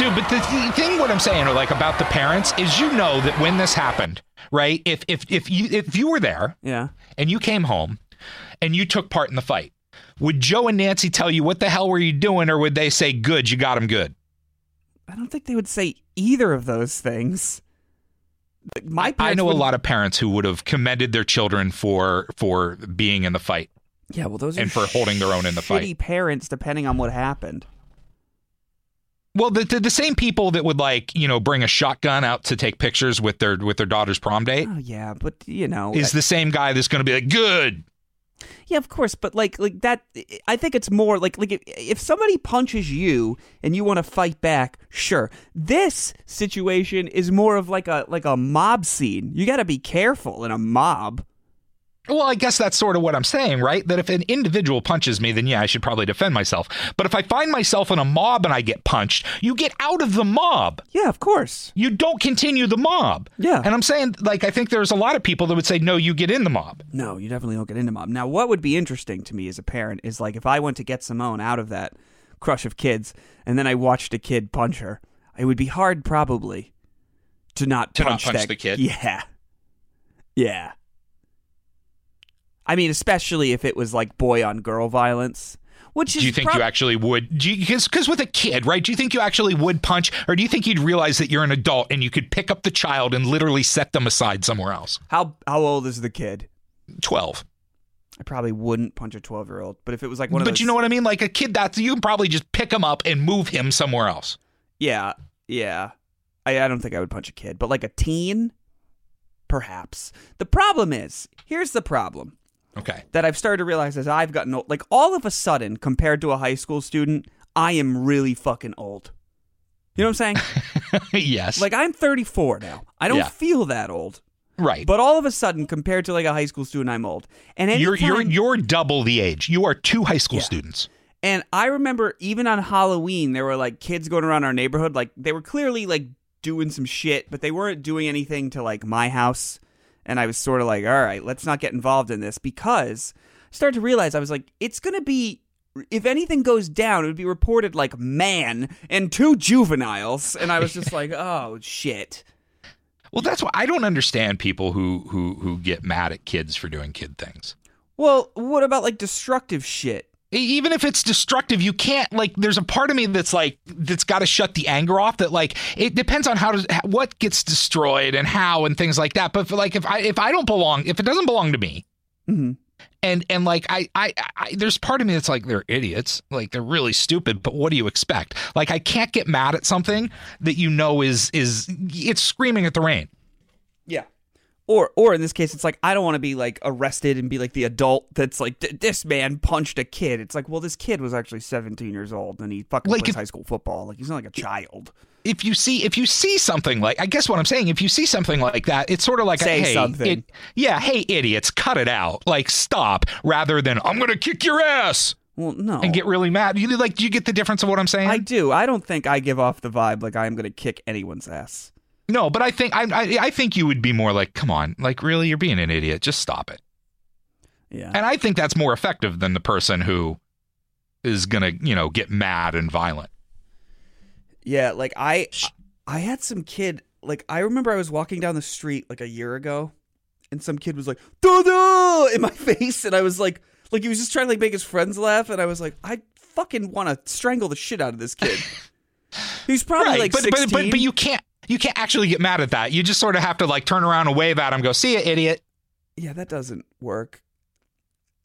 D: Dude, but the th- thing what I'm saying or like about the parents is you know that when this happened, right? If if if you if you were there
C: Yeah.
D: and you came home and you took part in the fight, would Joe and Nancy tell you what the hell were you doing or would they say good, you got him good?
C: I don't think they would say either of those things. My
D: I know a lot of parents who would have commended their children for for being in the fight.
C: Yeah, well, those are
D: and for holding their own in the fight.
C: parents, depending on what happened.
D: Well, the, the the same people that would like you know bring a shotgun out to take pictures with their with their daughter's prom date
C: Oh yeah, but you know,
D: is the same guy that's going to be like, good.
C: Yeah, of course, but like like that I think it's more like like if, if somebody punches you and you want to fight back, sure. This situation is more of like a like a mob scene. You got to be careful in a mob.
D: Well, I guess that's sort of what I'm saying, right? That if an individual punches me, then yeah, I should probably defend myself. But if I find myself in a mob and I get punched, you get out of the mob.
C: Yeah, of course.
D: You don't continue the mob.
C: Yeah.
D: And I'm saying, like, I think there's a lot of people that would say, no, you get in the mob.
C: No, you definitely don't get into mob. Now, what would be interesting to me as a parent is like if I went to get Simone out of that crush of kids and then I watched a kid punch her, it would be hard probably to not
D: To not
C: punch
D: punch
C: that-
D: the kid?
C: Yeah. Yeah. I mean, especially if it was like boy on girl violence, which is
D: Do you think
C: prob-
D: you actually would? Because with a kid, right? Do you think you actually would punch, or do you think you'd realize that you're an adult and you could pick up the child and literally set them aside somewhere else?
C: how how old is the kid?
D: Twelve.
C: I probably wouldn't punch a 12-year-old, but if it was like one of
D: But
C: those
D: you know what I mean? Like a kid, that's you can probably just pick him up and move him somewhere else.
C: Yeah, yeah. I, I don't think I would punch a kid, but like a teen, perhaps. The problem is, here's the problem
D: Okay.
C: that I've started to realize as I've gotten old. Like all of a sudden, compared to a high school student, I am really fucking old. You know what I'm saying?
D: yes.
C: like I'm 34 now. I don't
D: Yeah.
C: feel that old.
D: right.
C: But all of a sudden, compared to like a high school student, I'm old. And
D: you're you're you're double the age. You are two high school
C: Yeah.
D: students.
C: And I remember even on Halloween, there were like kids going around our neighborhood. Like they were clearly like doing some shit, but they weren't doing anything to like my house. And I was sort of like, all right, let's not get involved in this because I started to realize I was like, it's going to be, if anything goes down, it would be reported like man and two juveniles. And I was just like, oh shit.
D: Well, that's why I don't understand people who who who get mad at kids for doing kid things.
C: Well, what about like destructive shit?
D: Even if it's destructive, you can't like. There's a part of me that's like that's got to shut the anger off. That like it depends on how to what gets destroyed and how and things like that. But for, like if I if I don't belong, if it doesn't belong to me,
C: Mhm.
D: and and like I, I I there's part of me that's like they're idiots, like they're really stupid. But what do you expect? Like I can't get mad at something that you know is is it's screaming at the rain.
C: Or, or in this case, it's like I don't want to be like arrested and be like the adult that's like "Th- this man punched a kid. It's like, well, this kid was actually 17 years old and he fucking
D: Like
C: plays
D: if-
C: high school football. Like he's not like a child.
D: if you see if you see something like I guess what I'm saying if you see something like that it's sort of like
C: Say
D: a, hey
C: something.
D: it- yeah hey idiots cut it out like stop rather than I'm gonna kick your ass
C: Well, no,
D: and get really mad you like do you get the difference of what I'm saying
C: I do. I don't think I give off the vibe like I'm going to kick anyone's ass.
D: No but I think I, I I think you would be more like come on like really you're being an idiot just stop it
C: Yeah.
D: and I think that's more effective than the person who is gonna you know get mad and violent
C: Yeah, like I I had some kid like I remember I was walking down the street like a year ago and some kid was like "Dada!" in my face and I was like like he was just trying to like make his friends laugh and I was like I fucking want to strangle the shit out of this kid. He's probably like
D: but,
C: 16.
D: but but but you can't you can't actually get mad at that you just sort of have to like turn around and wave at him go see you, idiot
C: yeah, that doesn't work.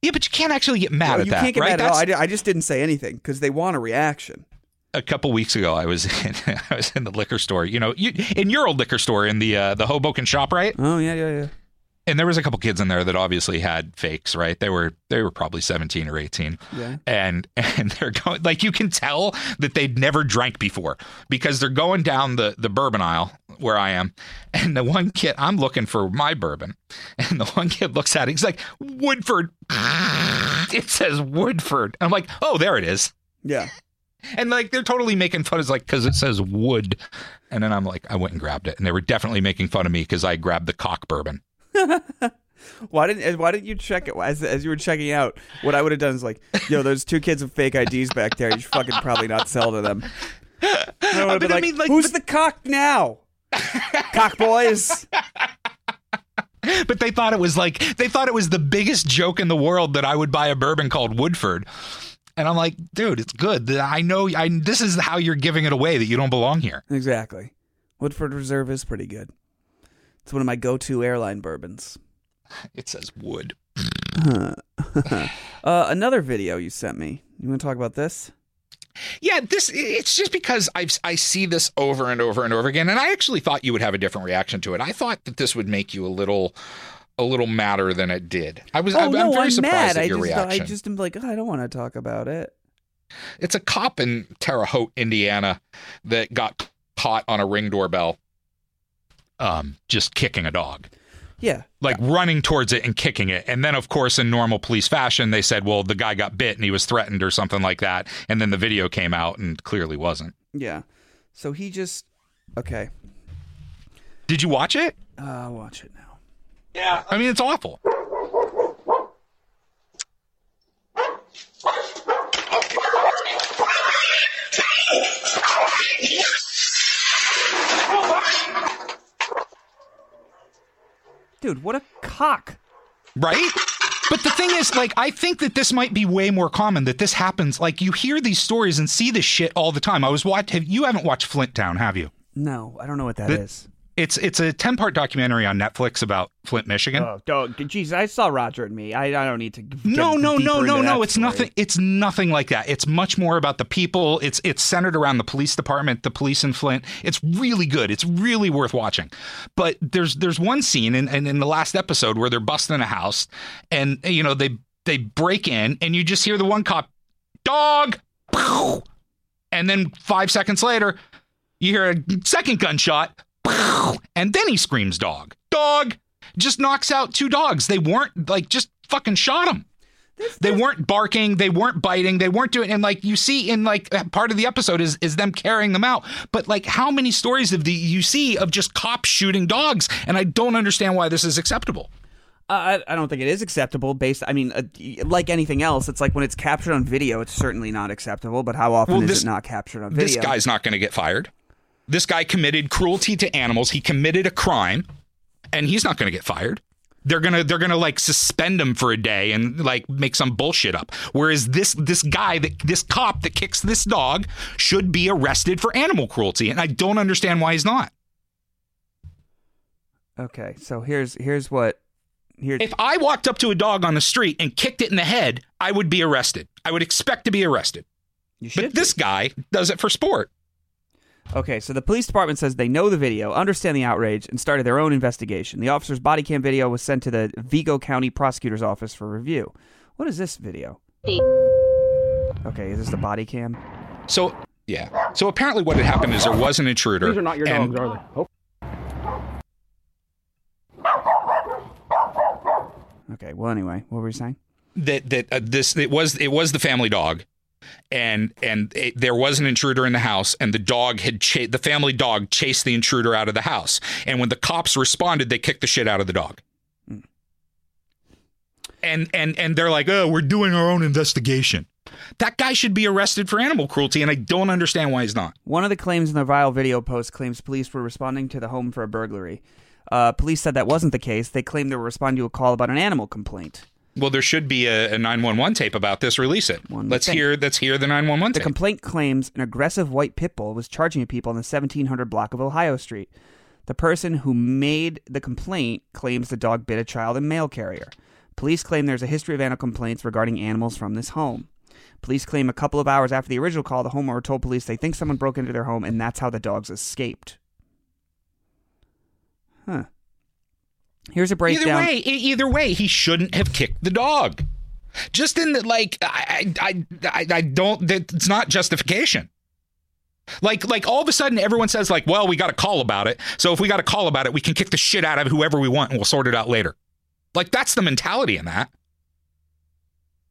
D: Yeah, but you can't actually get mad
C: No,
D: at
C: you
D: that,
C: can't get
D: right?
C: mad at all. I, I just didn't say anything because they want a reaction.
D: a couple weeks ago, I was in, I was in the liquor store. You know, you, in your old liquor store in the uh, the Hoboken shop, right?
C: Oh yeah, yeah, yeah.
D: And there was a couple kids in there that obviously had fakes, right? They were they were probably seventeen or eighteen,
C: Yeah.
D: and and they're going like you can tell that they'd never drank before because they're going down the the bourbon aisle where I am, and the one kid I'm looking for my bourbon, and the one kid looks at it, he's like Woodford. It says Woodford. I'm like, oh, there it is.
C: Yeah.
D: And like they're totally making fun. It's like because it says wood, and then I'm like, I went and grabbed it, and they were definitely making fun of me because I grabbed the cock bourbon.
C: Why didn't Why didn't you check it as as you were checking out? What I would have done is like, yo, there's two kids with fake IDs back there. You should fucking probably not sell to them. I
D: But
C: been
D: I
C: like,
D: mean, like,
C: who's
D: but-
C: the cock now? cock boys.
D: But they thought it was like they thought it was the biggest joke in the world that I would buy a bourbon called Woodford, and I'm like, dude, it's good. I know. I this is how you're giving it away that you don't belong here.
C: Exactly. Woodford Reserve is pretty good. It's one of my go-to airline bourbons.
D: It says wood.
C: Uh, another video you sent me. You want to talk about this?
D: Yeah, this it's just because I I see this over and over and over again, and I actually thought you would have a different reaction to it. I thought that this would make you a little a little madder than it did. I was
C: Oh
D: I'm, I'm
C: no,
D: very
C: I'm
D: surprised
C: mad.
D: at
C: I just,
D: reaction.
C: I just am like, "Oh, I don't want to talk about it.
D: It's a cop in Terre Haute, Indiana, that got caught on a ring doorbell, um, just kicking a dog.
C: Yeah,
D: like running towards it and kicking it. And then, of course, in normal police fashion, they said, well, the guy got bit and he was threatened or something like that. And then the video came out and clearly wasn't.
C: yeah. So he just okay.
D: Did you watch it?
C: Uh, I'll watch it now.
D: Yeah. I mean, it's awful.
C: Dude, what a cock!
D: Right? But the thing is, like, I think that this might be way more common that this happens. Like, you hear these stories and see this shit all the time. I was watching, you haven't watched Flint Town, have you?
C: No, I don't know what that is.
D: It's it's a 10 part documentary on Netflix about Flint, Michigan.
C: Oh, don't, jeez, I saw Roger and me. I, I don't need to.
D: No, no, no, no, no. It's
C: story.
D: nothing. It's nothing like that. It's much more about the people. It's it's centered around the police department, the police in Flint. It's really good. It's really worth watching. But there's there's one scene in, in in the last episode where they're busting a house, and you know they they break in, and you just hear the one cop, dog, and then five seconds later, you hear a second gunshot! And then he screams, dog, dog. Just knocks out two dogs. They weren't like just fucking shot them. They weren't barking. They weren't biting. They weren't doing. And like you see in like part of the episode is is them carrying them out. But like how many stories of the you see of just cops shooting dogs? And I don't understand why this is acceptable.
C: Uh, I, I don't think it is acceptable. Based, I mean, uh, like anything else, it's like when it's captured on video, it's certainly not acceptable. But how often
D: Well,
C: is it not captured on video?
D: This guy's not going to get fired. This guy committed cruelty to animals. He committed a crime, and he's not going to get fired. They're gonna they're gonna like suspend him for a day and like make some bullshit up. Whereas this this guy that this cop that kicks this dog should be arrested for animal cruelty, and I don't understand why he's not.
C: Okay, so here's here's what here.
D: If I walked up to a dog on the street and kicked it in the head, I would be arrested. I would expect to be arrested.
C: you should
D: But this guy does it for sport.
C: Okay, so the police department says they know the video, understand the outrage, and started their own investigation. The officer's body cam video was sent to the Vigo County Prosecutor's Office for review. What is this video? Okay, is this the body cam?
D: So yeah. So apparently, what had happened is there was an intruder.
A: These are not your
D: and-
A: dogs, are they? Oh.
C: Okay, well, anyway, what were you saying?
D: that that uh, this it was it was the family dog and and it, there was an intruder in the house and the dog had cha- the family dog chased the intruder out of the house and when the cops responded they kicked the shit out of the dog and and and they're like oh we're doing our own investigation that guy should be arrested for animal cruelty and i don't understand why he's not
C: One of the claims in the viral video post claims police were responding to the home for a burglary. Uh, police said that wasn't the case. They claimed they were responding to a call about an animal complaint.
D: Well there should be a, a 911 tape about this release it
C: One
D: let's
C: think.
D: hear let's hear the 911
C: The
D: tape
C: complaint claims an aggressive white pit bull was charging at people on the 1700 block of Ohio Street. The person who made the complaint claims the dog bit a child and mail carrier. Police claim there's a history of animal complaints regarding animals from this home. Police claim a couple of hours after the original call, the homeowner told police they think someone broke into their home and that's how the dogs escaped. Huh. Here's a
D: Either way, either way, he shouldn't have kicked the dog. Just in that, like, I, I, I, I don't. That it's not justification. Like, like all of a sudden, everyone says, like, well, we got a call about it. So if we got a call about it, we can kick the shit out of whoever we want, and we'll sort it out later. Like, that's the mentality in that.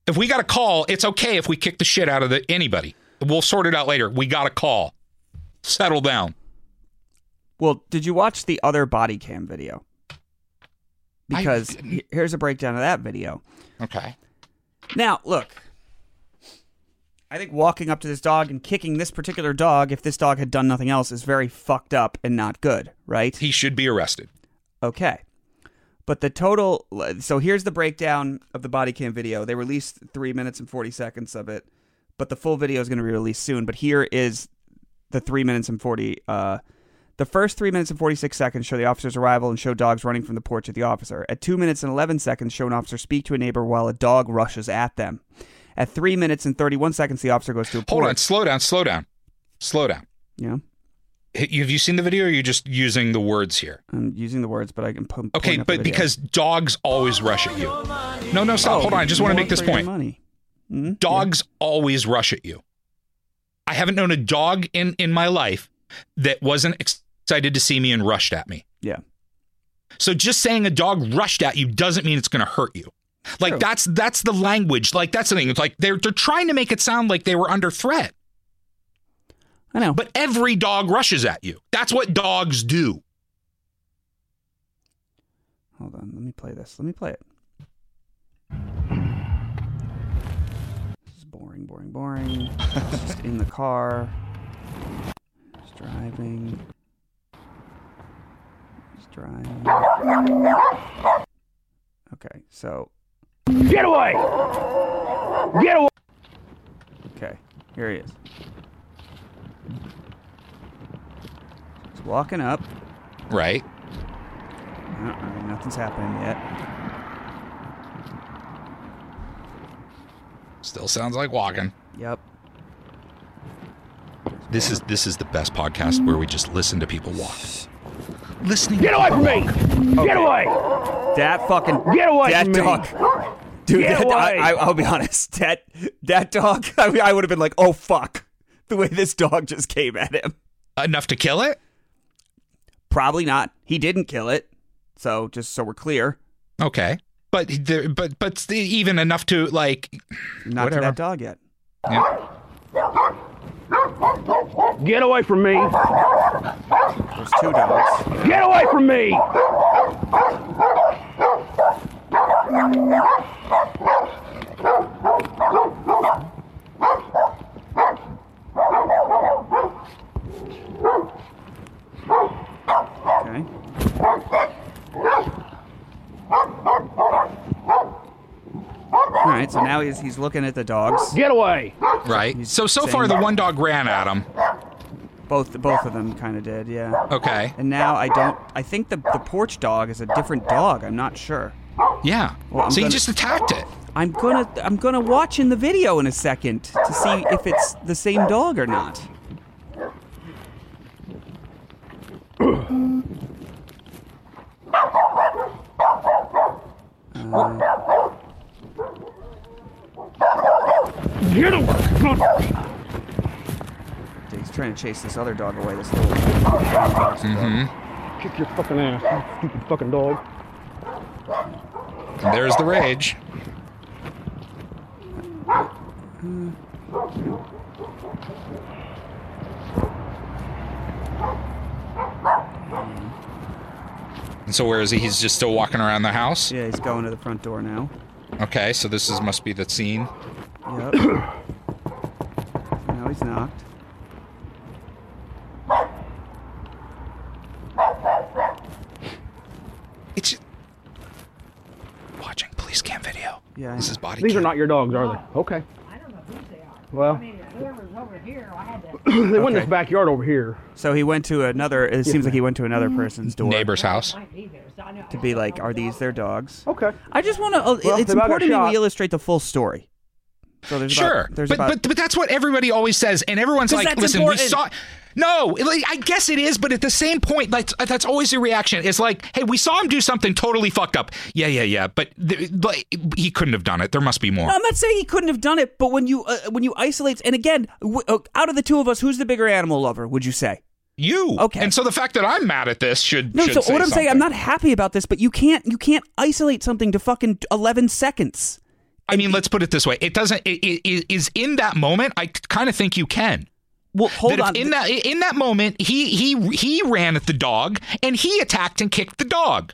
D: If we got a call, it's okay if we kick the shit out of the, anybody. We'll sort it out later. We got a call. Settle down.
C: Well, did you watch the other body cam video? Because here's a breakdown of that video.
D: Okay.
C: Now, look. I think walking up to this dog and kicking this particular dog, if this dog had done nothing else, is very fucked up and not good, right?
D: He should be arrested.
C: Okay. But the total. So here's the breakdown of the body cam video. They released three minutes and 40 seconds of it, but the full video is going to be released soon. But here is the three minutes and 40. Uh, the first three minutes and 46 seconds show the officer's arrival and show dogs running from the porch at the officer. At two minutes and 11 seconds, show an officer speak to a neighbor while a dog rushes at them. At three minutes and 31 seconds, the officer goes to a
D: Hold on, slow down, slow down, slow down.
C: Yeah,
D: Have you seen the video? or Are you just using the words here?
C: I'm using the words, but I can put.
D: Okay, but because dogs always rush at you. No, no, stop.
C: Oh,
D: Hold on. I just want to make this point.
C: Money. Mhm.
D: Dogs always rush at you. I haven't known a dog in in my life that wasn't excited to see me and rushed at me.
C: Yeah.
D: So just saying a dog rushed at you doesn't mean it's going to hurt you. Like
C: True.
D: that's that's the language. Like that's the thing. It's like they're they're trying to make it sound like they were under threat.
C: I know.
D: But every dog rushes at you. That's what dogs do.
C: Hold on, let me play this. Let me play it. This is boring, boring, boring. Just in the car. Just driving. Just. Okay, so
F: Get away! Get away!
C: okay, here he is. He's walking up.
D: Right.
C: Uh-uh, nothing's happening yet.
D: Still sounds like walking.
C: Yep.
D: This is this is the best podcast where we just listen to people walk. Listening.
F: Get away from me! Get away!
C: That fucking
F: Get away
C: that
F: from me.
C: dog, dude.
F: Get
C: that, I,
F: away.
C: I, I'll be honest. That that dog. I, mean, I would have been like, oh fuck, the way this dog just came at him.
D: Enough to kill it?
C: Probably not. He didn't kill it. So just so we're clear,
D: Okay. But there, but but even enough to like
C: not
D: Whatever.
C: to that dog yet.
D: yeah.
F: Get away from me!
C: There's two dogs.
F: Get away from me!
C: Right. So now he's he's looking at the dogs.
F: Get away!
D: right. So so
C: saying-
D: far the one dog ran at him.
C: Both both of them kind of did. Yeah.
D: Okay.
C: And now I don't. I think the the porch dog is a different dog. I'm not sure.
D: Yeah.
C: Well, I'm
D: so he
C: gonna-
D: just attacked it.
C: I'm gonna I'm gonna watch in the video in a second to see if it's the same dog or not.
F: Get away!
C: He's trying to chase this other dog away. This little mm-hmm.
F: Kick your fucking ass, you stupid fucking dog.
D: And there's the rage. And so where is he? He's just still walking around the house.
C: Yeah, he's going to the front door now.
D: Okay, so this is must be the scene.
C: Yep. now he's knocked.
D: It's watching police cam video.
C: Yeah, I
D: This
C: know.
D: is body.
F: These
D: cam.
F: are not your dogs, are they? Okay.
G: I don't know whose they are.
F: Well.
G: I mean, whoever's over here, I had to.
F: They went in
C: Okay.
F: this backyard over here.
C: So he went to another. It seems like he went to another person's door
D: neighbor's house.
G: might be there. So I know,
C: to be like, are these their dogs?
F: Okay.
C: I just want to. Uh,
F: Well,
C: it's
F: they got
C: important that
F: shot.
C: we illustrate the full story. So there's
D: Sure,
C: About, there's
D: but,
C: about,
D: but but that's what everybody always says, and everyone's
C: 'Cause
D: like,
C: that's
D: "Listen,
C: important.
D: we saw." No, like, I guess it is, but at the same point, like that's always the reaction. It's like, "Hey, we saw him do something totally fucked up." Yeah, yeah, yeah, but, th- but he couldn't have done it. There must be more.
C: No, I'm not saying he couldn't have done it, but when you uh, when you isolate, and again, w- uh, out of the two of us, who's the bigger animal lover? Would you say?
D: You
C: Okay.
D: And so the fact that I'm mad at this should
C: No.
D: should
C: So
D: say
C: what I'm saying, I'm not happy about this, but you can't you can't isolate something to fucking 11 seconds.
D: I mean, let's put it this way: it doesn't. It, it, it is in that moment. I kind of think you can.
C: Well, hold
D: that
C: on.
D: in that in that moment, he he he ran at the dog and he attacked and kicked the dog.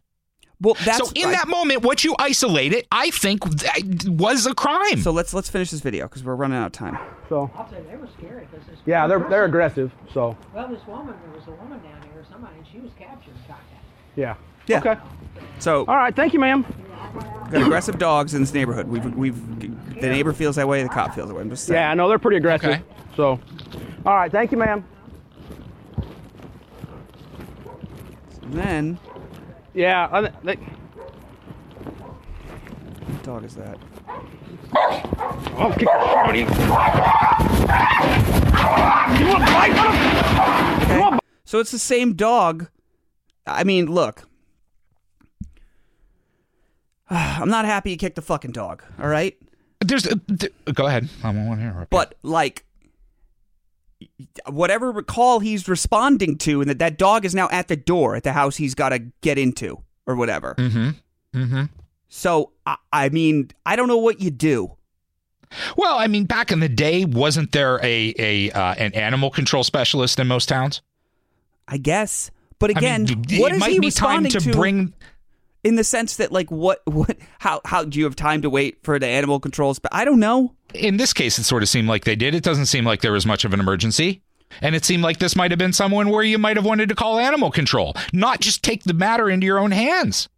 C: well, that's
D: so in
C: I-
D: that moment, what you isolated, I think, that was a crime.
C: So let's let's finish this video because we're running out of time.
F: So,
G: I'll say they were scary because
F: yeah, they're they're aggressive. So,
G: Well, this woman, there was a woman down here, or somebody, and she was captured and shot at.
F: yeah.
C: Yeah.
F: Okay.
C: So
F: All right. Thank you, ma'am.
C: We've got aggressive dogs in this neighborhood. We've we've the neighbor feels that way, the cop feels that way. I'm just saying.
F: Yeah, I know they're pretty aggressive.
D: Okay.
F: So, all right. Thank you, ma'am.
C: And then
F: Yeah. I, they,
C: dog is that?
F: Oh, I'll kick the shit out of you. You want to bite, motherfucker? You want to
C: So it's the same dog. I mean, look. I'm not happy you kicked the fucking dog, all right?
D: There's uh, th- go ahead. I won't interrupt. you.
C: But like whatever call he's responding to and that that dog is now at the door at the house he's got to get into or whatever.
D: Mm-hmm. Mm-hmm.
C: So I, I mean, I don't know what you do.
D: Well, I mean, back in the day, wasn't there a a uh, an animal control specialist in most towns?
C: I guess. But
D: I
C: again,
D: mean, d-
C: what is he responding
D: to,
C: to
D: bring.
C: In the sense that like what what how how do you have time to wait for the animal controls? But I don't know.
D: In this case, it sort of seemed like they did. It doesn't seem like there was much of an emergency. And it seemed like this might have been someone where you might have wanted to call animal control, not just take the matter into your own hands.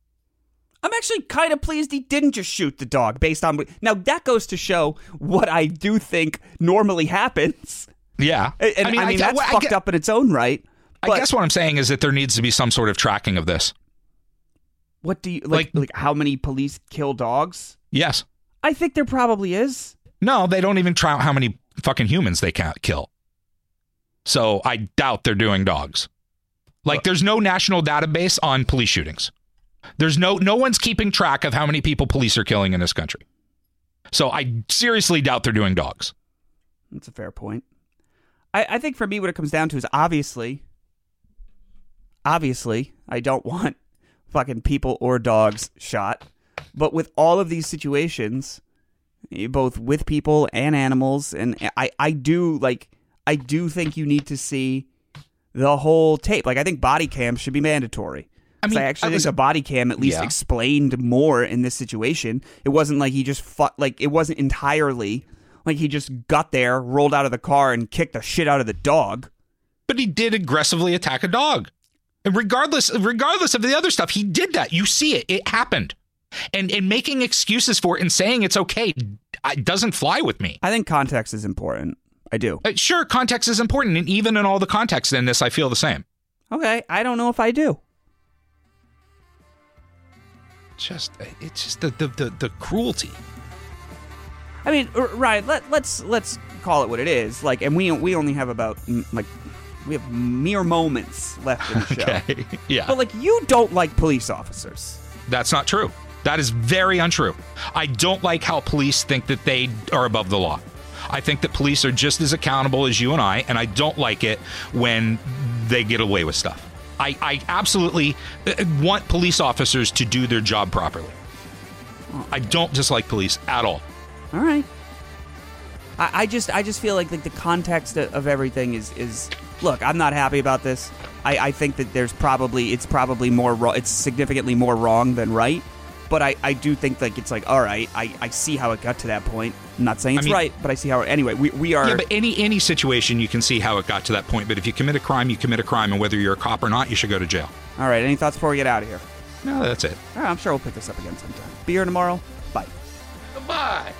C: I'm actually kind of pleased he didn't just shoot the dog based on now that goes to show what I do think normally happens.
D: Yeah.
C: And I mean, I mean that's
D: I
C: fucked up in its own right.
D: I guess what I'm saying is that there needs to be some sort of tracking of this.
C: What do you like,
D: like-
C: like how many police kill dogs?
D: Yes.
C: I think there probably is.
D: No, they don't even count how many fucking humans they can't kill. So I doubt they're doing dogs. Like there's no national database on police shootings. There's no no one's keeping track of how many people police are killing in this country. So I seriously doubt they're doing dogs.
C: That's a fair point. I, I think for me, what it comes down to is obviously, obviously, I don't want fucking people or dogs shot. But with all of these situations, eh, both with people and animals, and I, I do like, I do think you need to see the whole tape. Like, I think body cams should be mandatory.
D: I
C: 'Cause
D: mean,
C: I actually
D: I
C: think
D: was-
C: a body cam at least
D: Yeah.
C: explained more in this situation. It wasn't like he just fought, like it wasn't entirely like he just got there, rolled out of the car, and kicked the shit out of the dog.
D: But he did aggressively attack a dog. And regardless regardless of the other stuff, he did that. You see it. It happened. And and making excuses for it and saying it's okay uh, doesn't fly with me.
C: I think context is important. I do.
D: Uh, sure, context is important, and even in all the context in this, I feel the same.
C: Okay, I don't know if I do.
D: Just, it's just the the the, the cruelty.
C: I mean, right? Let let's let's call it what it is. Like, and we we only have about mm, like we have mere moments left in the show.
D: yeah,
C: But like, you don't like police officers.
D: that's not true. That is very untrue. I don't like how police think that they are above the law. I think that police are just as accountable as you and I, and I don't like it when they get away with stuff. I, I absolutely uh, want police officers to do their job properly. I don't dislike police at all.
C: All right. I, I just I just feel like like the context of, of everything is is look. I'm not happy about this. I, I think that there's probably it's probably more wrong. It's significantly more wrong than right. But I, I do think like it's like all right. I, I see how it got to that point. I'm not saying it's
D: mean-
C: right, but I see how. Anyway, we, we are.
D: Yeah, but any any situation you can see how it got to that point. But if you commit a crime, you commit a crime, and whether you're a cop or not, you should go to jail.
C: all right. Any thoughts before we get out of here?
D: No, that's it.
C: All right, I'm sure we'll pick this up again sometime. Be here tomorrow. Bye.
D: Goodbye.